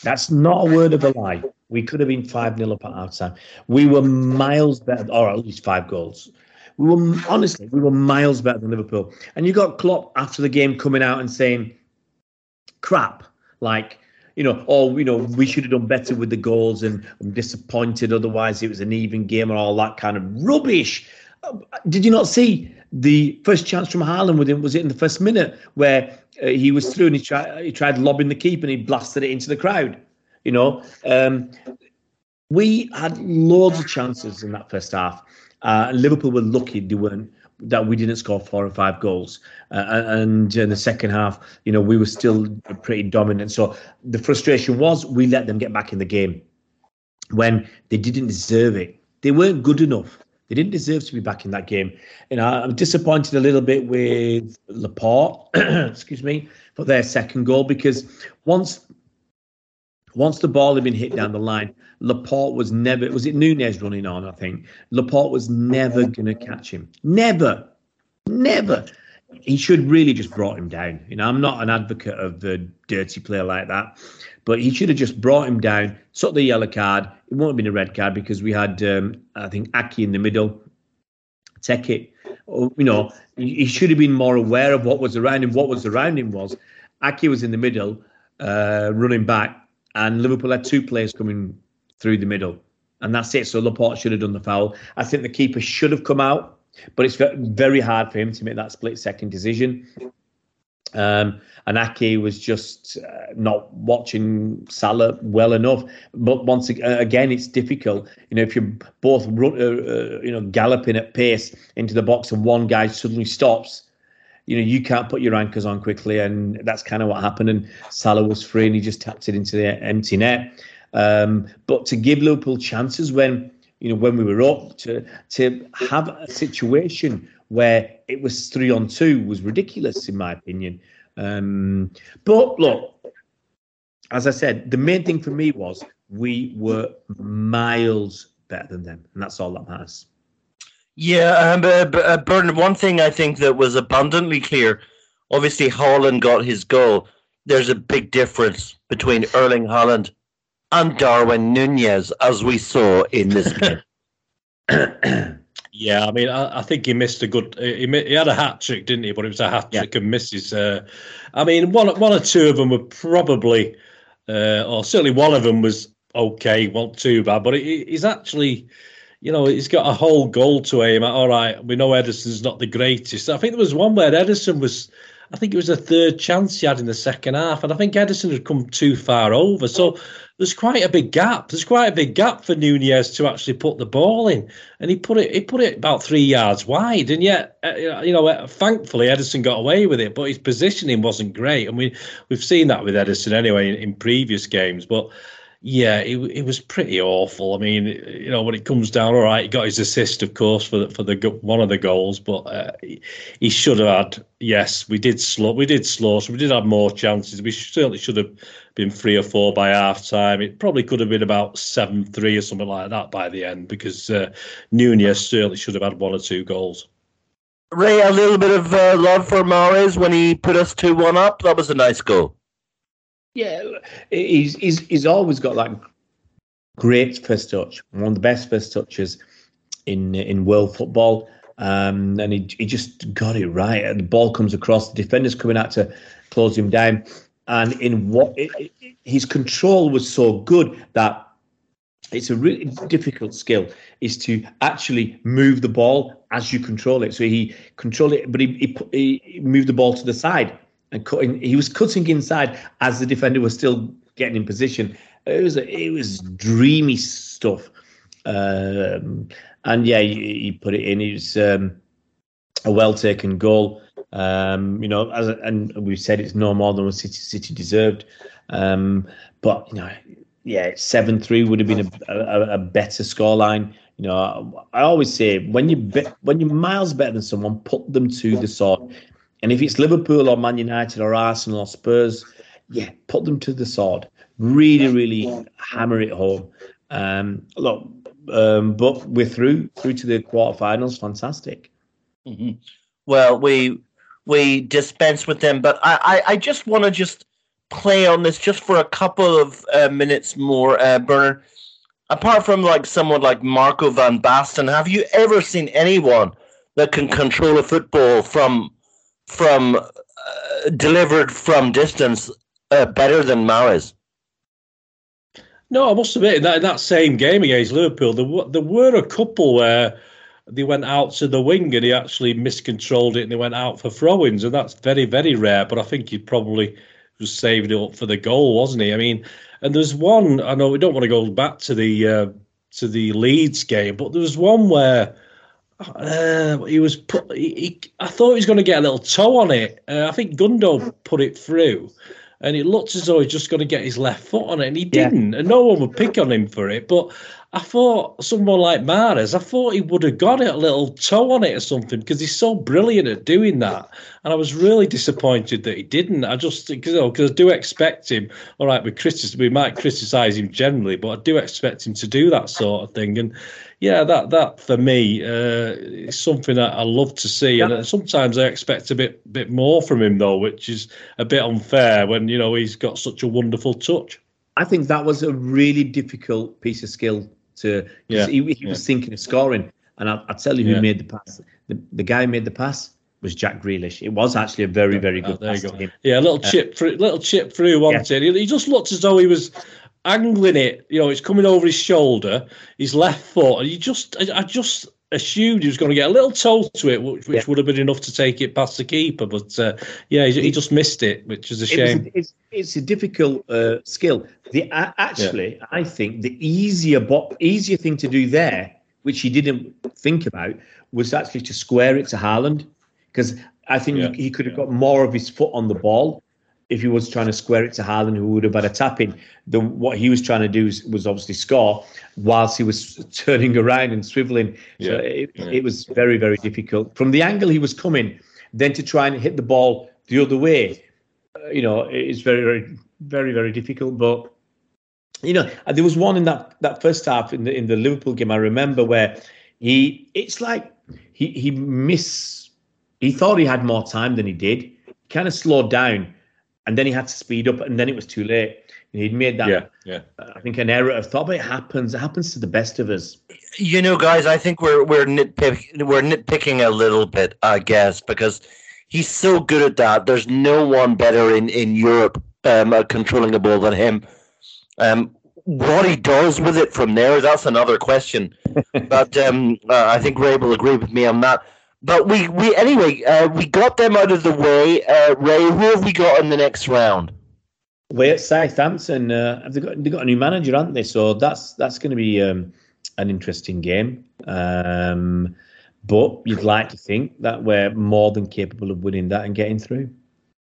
That's not a word of a lie. We could have been 5 0 up at half time. We were miles better, or at least five goals. We were, honestly, we were miles better than Liverpool. And you got Klopp after the game coming out and saying, crap, like, you know, oh, you know, we should have done better with the goals and I'm disappointed. Otherwise, it was an even game and all that kind of rubbish. Did you not see the first chance from Haaland with him? Was it in the first minute where uh, he was through and he tried he tried lobbing the keeper and he blasted it into the crowd? You know, um, we had loads of chances in that first half. Uh, Liverpool were lucky they weren't that we didn't score four or five goals. Uh, and in the second half, you know, we were still pretty dominant. So the frustration was we let them get back in the game when they didn't deserve it. They weren't good enough. They didn't deserve to be back in that game. You know, I'm disappointed a little bit with Laporte, *clears throat* excuse me, for their second goal because once once the ball had been hit down the line, Laporte was never, was it Nunez running on? I think Laporte was never going to catch him. Never, never. He should really just brought him down. You know, I'm not an advocate of the dirty player like that, but he should have just brought him down, took the yellow card. It won't have been a red card because we had, um, I think, Ake in the middle. Take it. Oh, you know, he should have been more aware of what was around him. What was around him was Ake was in the middle, uh, running back and Liverpool had two players coming through the middle, and that's it. So Laporte should have done the foul. I think the keeper should have come out, but it's very hard for him to make that split second decision. Um, and Ake was just uh, not watching Salah well enough. But once again, it's difficult. You know, if you're both run, uh, uh, you know galloping at pace into the box and one guy suddenly stops, you know, you can't put your anchors on quickly, and that's kind of what happened. And Salah was free, and he just tapped it into the empty net. Um, but to give Liverpool chances when you know when we were up to to have a situation where it was three on two was ridiculous in my opinion. Um, but look, as I said, the main thing for me was we were miles better than them, and that's all that matters. Yeah, um, uh, uh, Bernard, one thing I think that was abundantly clear obviously, Haaland got his goal. There's a big difference between Erling Haaland and Darwin Nunez, as we saw in this game. *coughs* yeah, I mean, I, I, think he missed a good. He, he had a hat trick, didn't he? But it was a hat trick yeah. and misses. Uh, I mean, one one or two of them were probably, uh, or certainly one of them was okay, well, too bad. But he's actually you know, he's got a whole goal to aim at. All right, we know Ederson's not the greatest. I think there was one where Ederson was, I think it was a third chance he had in the second half, and I think Ederson had come too far over. So there's quite a big gap. There's quite a big gap for Nunez to actually put the ball in, and he put it. He put it about three yards wide, and yet, uh, you know, uh, thankfully Ederson got away with it, but his positioning wasn't great, and we we've seen that with Ederson anyway in, in previous games, but yeah, it, it was pretty awful. I mean, you know, when it comes down, all right, he got his assist, of course, for the, for the one of the goals, but uh, he, he, should have had. Yes, we did slow, we did slow, so we did have more chances. We certainly should have been three or four by half time. It probably could have been about seven three or something like that by the end, because uh, Nunez certainly should have had one or two goals. Ray, a little bit of uh, love for Mahrez when he put us two one up. That was a nice goal. Yeah, he's he's he's always got that great first touch, one of the best first touches in in world football. Um, and he, he just got it right. And the ball comes across, the defender's coming out to close him down. And in what it, it, his control was so good that it's a really difficult skill is to actually move the ball as you control it. So he controlled it, but he, he, he moved the ball to the side and cutting. He was cutting inside as the defender was still getting in position. It was it was dreamy stuff, um, and yeah, he, put it in. It was um, a well taken goal. Um, you know, as and we said it's no more than what City City deserved. Um, but you know, yeah, seven three would have been a, a, a better scoreline. You know, I, I always say when you be, when you're miles better than someone, put them to the sword. And if it's Liverpool or Man United or Arsenal or Spurs, yeah, put them to the sword. Really, really hammer it home. Um, look, um, but we're through through to the quarterfinals. Fantastic. Mm-hmm. Well, we we dispense with them, but I I, I just want to just play on this just for a couple of uh, minutes more, uh, Bernard. Apart from like someone like Marco van Basten, have you ever seen anyone that can control a football from from uh, delivered from distance uh, better than Mahrez? No, I must admit in that, in that same game against Liverpool, there, there were a couple where they went out to the wing and he actually miscontrolled it and they went out for throw-ins and that's very very rare but i think he probably was saving it up for the goal wasn't he i mean and there's one i know we don't want to go back to the uh, to the leeds game but there was one where uh, he was put he, he, i thought he was going to get a little toe on it uh, i think gundo put it through and it looked as though he's just going to get his left foot on it, and he didn't. Yeah. And no one would pick on him for it. But I thought someone like Mahrez, I thought he would have got it, a little toe on it or something, because he's so brilliant at doing that. And I was really disappointed that he didn't. I just, because you know, I do expect him. All right, we critic, we might criticise him generally, but I do expect him to do that sort of thing. And yeah, that that for me uh, is something that I love to see. And sometimes I expect a bit bit more from him though, which is a bit unfair when you know he's got such a wonderful touch. I think that was a really difficult piece of skill to yeah. he, he yeah. was thinking of scoring. And I'll, I'll tell you who yeah. made the pass. The, the guy who made the pass was Jack Grealish. It was actually a very, very good oh, there pass you go. Yeah, a little uh, chip through, a little chip through, wasn't yeah. it? He, he just looked as though he was angling it. You know, it's coming over his shoulder, his left foot, and you just, I, I just assumed he was going to get a little toe to it, which, which yeah. would have been enough to take it past the keeper. But uh, yeah, he, he, just missed it, which is a shame. It it's, it's a difficult uh, skill. The uh, actually, yeah. I think the easier bo- easier thing to do there, which he didn't think about, was actually to square it to Haaland, because I think yeah. he, he could have got more of his foot on the ball if he was trying to square it to Haaland, who would have had a tap in. The, what he was trying to do was, was obviously score whilst he was *laughs* turning around and swiveling. So. It, yeah. it, was very, very difficult. From the angle he was coming, then to try and hit the ball the other way, uh, you know, it's very, very, very, very difficult. But, you know, there was one in that, that first half in the, in the Liverpool game, I remember, where he, it's like he, he miss, he thought he had more time than he did, kind of slowed down and then he had to speed up, and then it was too late. He'd made that, yeah, yeah. I think an error of thought, but it happens. It happens to the best of us. You know, guys, I think we're we're nitpick we're nitpicking a little bit, I guess, because he's so good at that. There's no one better in in Europe um, at controlling the ball than him. Um, what he does with it from there, that's another question. *laughs* but um, uh, I think Ray will agree with me on that. But we, we anyway, uh, we got them out of the way. Uh, Ray, who have we got in the next round? We're at Southampton. Uh, have they got they got a new manager, haven't they? So that's that's going to be um, an interesting game. Um, but you'd like to think that we're more than capable of winning that and getting through.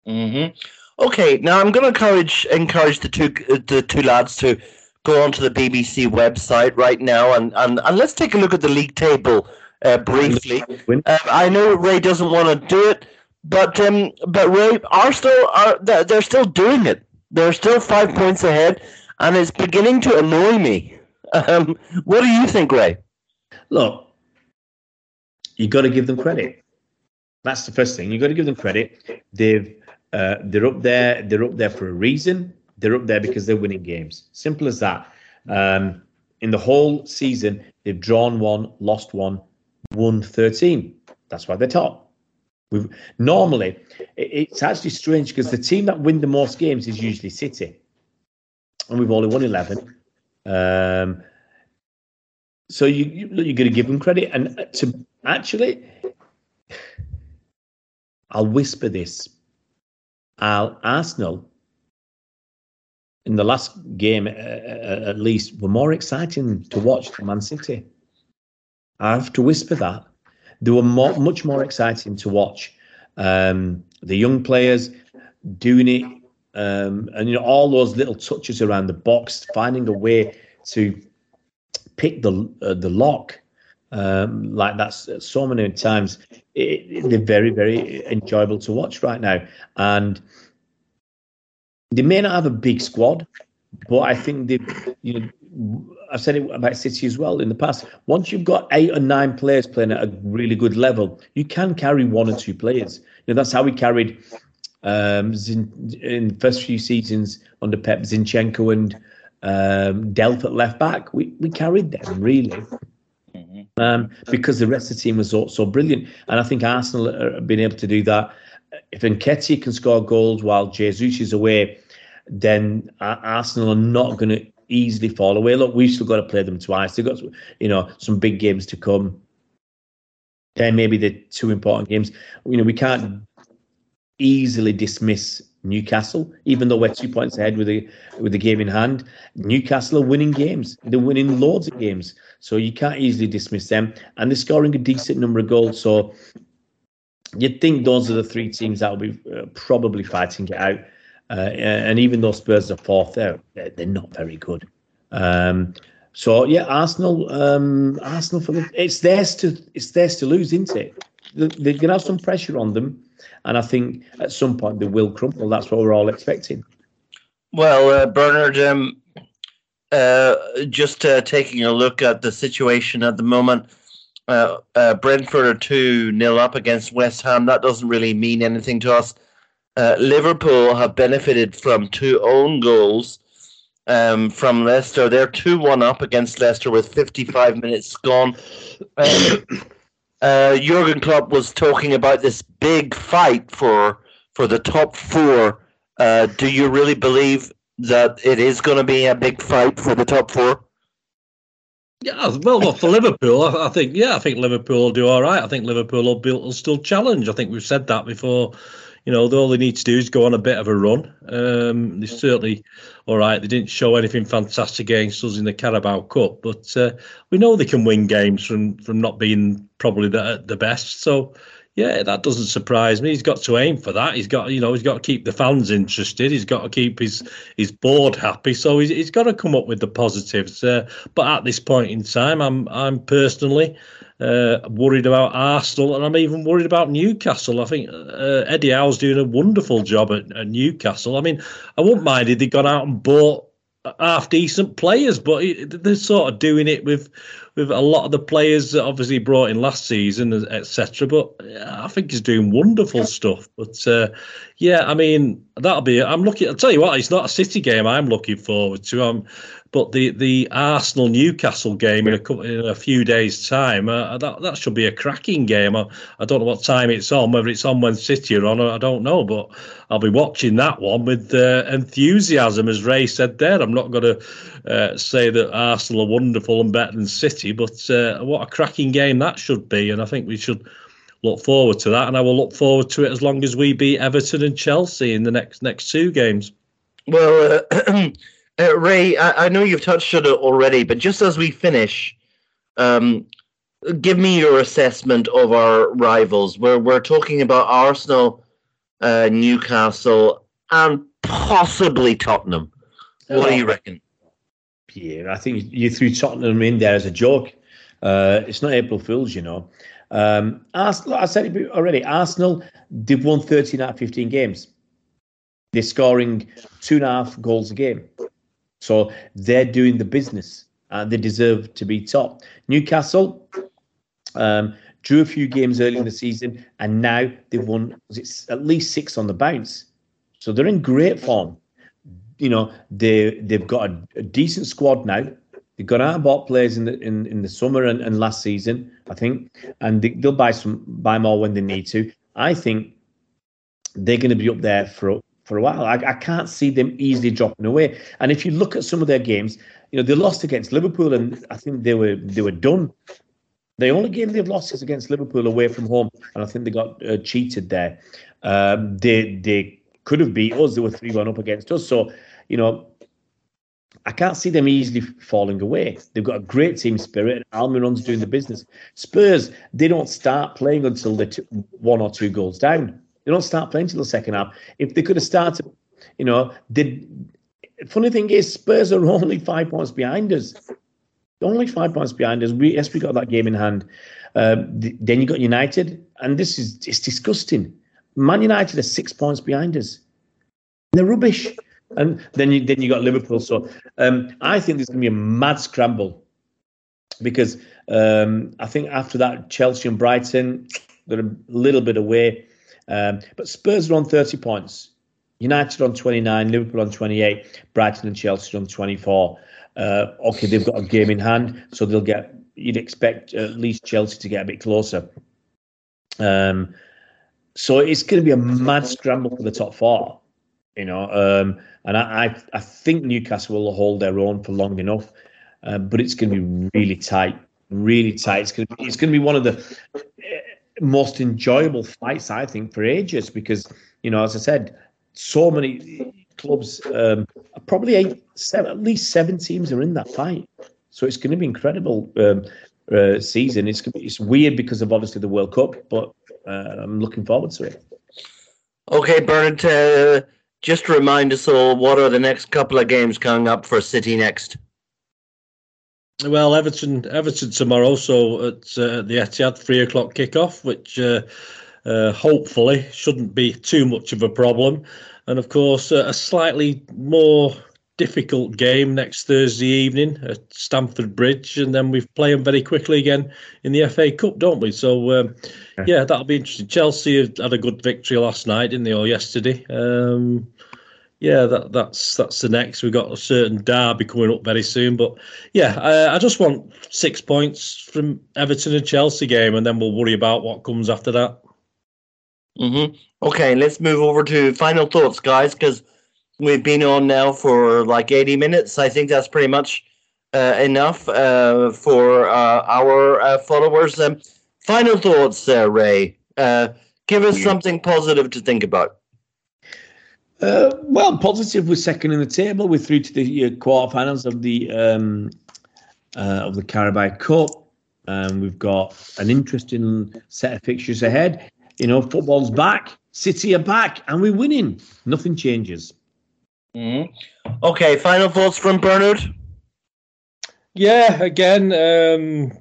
Mm-hmm. Okay, now I'm going to encourage encourage the two the two lads to go onto the BBC website right now and, and, and let's take a look at the league table uh, briefly. Uh, I know Ray doesn't want to do it, but um, but Ray Arsenal are they're still doing it. They're still five points ahead, and it's beginning to annoy me. *laughs* Um, what do you think, Ray? Look, you got to give them credit. That's the first thing. You got to give them credit. They've uh, they're up there. They're up there for a reason. They're up there because they're winning games. Simple as that. Um, in the whole season, they've drawn one, lost one, won 13. That's why they're top. We've, normally, it's actually strange because the team that win the most games is usually City, and we've only won 11. Um, so you, you you're going to give them credit, and to actually, I'll whisper this: I'll Arsenal in the last game, uh, uh at least, were more exciting to watch than Man City. I have to whisper that. They were more, much more exciting to watch. Um, the young players doing it, um, and you know all those little touches around the box, finding a way to pick the uh, the lock. Um, like that's so many times. It, it, they're very very enjoyable to watch right now, and they may not have a big squad, but I think they, you know, I've said it about City as well in the past. Once you've got eight or nine players playing at a really good level, you can carry one or two players. You know, that's how we carried Um, Zin, in the first few seasons under Pep, Zinchenko and um, Delph at left back, we, we carried them really. Mm-hmm. Um, because the rest of the team was so, so brilliant. And I think Arsenal have been able to do that. If Nketiah can score goals while Jesus is away, then Arsenal are not going to easily fall away. Look, we've still got to play them twice. They've got, you know, some big games to come. Then maybe the two important games. You know, we can't easily dismiss Newcastle, even though we're two points ahead with the with the game in hand. Newcastle are winning games. They're winning loads of games, so you can't easily dismiss them. And they're scoring a decent number of goals. So you'd think those are the three teams that will be uh, probably fighting it out. Uh, and even though Spurs are fourth, they're they're not very good. Um, so yeah, Arsenal, um, Arsenal for the it's theirs to it's theirs to lose, isn't it? They're to have some pressure on them, and I think at some point they will crumble. That's what we're all expecting. Well, uh, Bernard, um, uh, just uh, taking a look at the situation at the moment, uh, uh, Brentford are two nil up against West Ham. That doesn't really mean anything to us. Uh, Liverpool have benefited from two own goals um, from Leicester. They're 2 1 up against Leicester with 55 minutes gone. Uh, *coughs* uh, Jurgen Klopp was talking about this big fight for for the top four. Uh, do you really believe that it is going to be a big fight for the top four? Yeah, well, well for Liverpool, I, I, think yeah, I think Liverpool will do all right. I think Liverpool will, be, will still challenge. I think we've said that before you know, all they need to do is go on a bit of a run. Um, they certainly, all right, they didn't show anything fantastic against us in the Carabao Cup, but uh, we know they can win games from from not being probably the the best. So, yeah, that doesn't surprise me. He's got to aim for that. He's got, you know, he's got to keep the fans interested. He's got to keep his his board happy. So he's, he's got to come up with the positives. Uh, but at this point in time, I'm I'm personally uh, worried about Arsenal, and I'm even worried about Newcastle. I think uh, Eddie Howe's doing a wonderful job at, at, Newcastle. I mean, I wouldn't mind if they gone out and bought half decent players, but they're sort of doing it with with a lot of the players that obviously brought in last season, etc. But I think he's doing wonderful stuff. But uh, yeah, I mean that'll be. I'm looking. I'll tell you what, it's not a City game. I'm looking forward to. I'm but the, the Arsenal Newcastle game in a couple, in a few days' time, uh, that that should be a cracking game. I, I, don't know what time it's on, whether it's on when City are on, I don't know, but I'll be watching that one with uh, enthusiasm, as Ray said there. I'm not going to uh, say that Arsenal are wonderful and better than City, but uh, what a cracking game that should be, and I think we should look forward to that, and I will look forward to it as long as we beat Everton and Chelsea in the next next two games. Well. Uh, *clears throat* Uh, Ray, I, I, know you've touched on it already, but just as we finish, um, give me your assessment of our rivals. We're we're talking about Arsenal, uh, Newcastle, and possibly Tottenham. What do you reckon? Yeah, I think you threw Tottenham in there as a joke. Uh, it's not April Fool's, you know. Um, Arsenal, I said it already. Arsenal, they've won 13 out of 15 games. They're scoring two and a half goals a game. So they're doing the business and they deserve to be top. Newcastle um, drew a few games early in the season and now they've won it's at least six on the bounce. So they're in great form. You know, they they've got a, a decent squad now. They've got out and bought players in the in, in the summer and, and last season, I think, and they, they'll buy some buy more when they need to. I think they're going to be up there for for a while. I, I can't see them easily dropping away. And if you look at some of their games, you know they lost against Liverpool, and I think they were they were done. The only game they've lost is against Liverpool away from home, and I think they got uh, cheated there. Um, they they could have beat us. They were three one up against us. So you know, I can't see them easily falling away. They've got a great team spirit, and Almiron's doing the business. Spurs, they don't start playing until they're one or two goals down. They don't start playing till the second half. If they could have started, you know, did. Funny thing is, Spurs are *laughs* only five points behind us. Only five points behind us. We yes, we got that game in hand. Um, then you got United, and this is it's disgusting. Man United are six points behind us. They're rubbish. And then you then you got Liverpool. So um, I think there's going to be a mad scramble because um, I think after that Chelsea and Brighton they're a little bit away. Um, but Spurs are on 30 points. United on 29, Liverpool on 28, Brighton and Chelsea on 24. Uh, okay, they've got a game in hand, so they'll get. You'd expect at least Chelsea to get a bit closer. Um, so it's going to be a mad scramble for the top four, you know. Um, and I, I, I, think Newcastle will hold their own for long enough, uh, but it's going to be really tight, really tight. It's going to be, it's going to be one of the most enjoyable fights I think for ages because you know, as I said, so many clubs, um, probably eight, seven, at least seven teams are in that fight. So it's going to be incredible um, uh, season. It's it's weird because of obviously the World Cup, but uh, I'm looking forward to it. Okay, Bernard, uh, just remind us all what are the next couple of games coming up for City next? Well, Everton, Everton tomorrow. So at uh, the Etihad, three o'clock kickoff, which uh, uh, hopefully shouldn't be too much of a problem. And of course, uh, a slightly more difficult game next Thursday evening at Stamford Bridge, and then we play them very quickly again in the FA Cup, don't we? So, um, yeah, that'll be interesting. Chelsea had a good victory last night, didn't they, or yesterday? Um, yeah, that, that's that's the next. We've got a certain derby coming up very soon, but yeah, I, I just want six points from Everton and Chelsea game, and then we'll worry about what comes after that. Mm-hmm. Okay, let's move over to final thoughts, guys, because we've been on now for like 80 minutes. I think that's pretty much uh, enough uh, for uh, our uh, followers. Um, final thoughts, uh, Ray. Uh, give us something positive to think about. Well, positive. We're second in the table. We're through to the uh, quarterfinals of the um, of the Carabao Cup. Um, we've got an interesting set of fixtures ahead. You know, football's back. City are back, and we're winning. Nothing changes. Mm-hmm. Okay, final thoughts from Bernard. Yeah, again, um,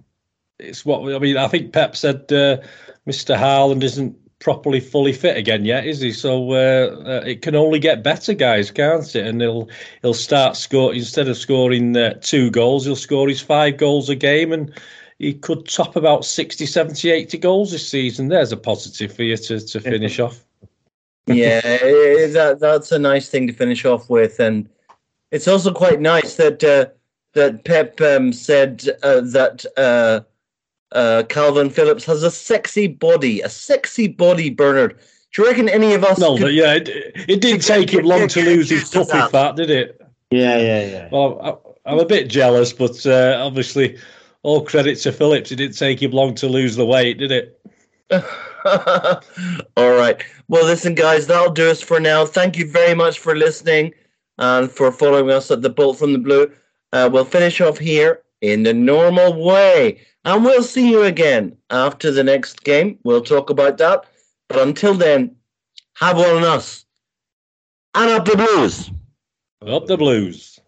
it's what I mean. I think Pep said uh, Mr. Haaland isn't properly fully fit again yet, is he? So uh, uh, it can only get better, guys, can't it? And he'll he'll start score instead of scoring uh, two goals, he'll score his five goals a game, and he could top about 60, 70, 80 goals this season. There's a positive for you to to finish off yeah, that that's a nice thing to finish off with, and it's also quite nice that uh, that Pep um, said uh, that uh, Kalvin Phillips has a sexy body, a sexy body, Bernard. Do you reckon any of us? No, could, yeah, it, it didn't *laughs* take him long to lose his puppy fat, did it? Yeah, yeah, yeah. Well, I, am a bit jealous, but uh, obviously, all credit to Phillips. It didn't take him long to lose the weight, did it? *laughs* All right. Well, listen, guys, that'll do us for now. Thank you very much for listening and for following us at the Bolt from the Blue. Uh, we'll finish off here in the normal way. And we'll see you again after the next game. We'll talk about that. But until then, have one on us. And up the blues. Up the blues.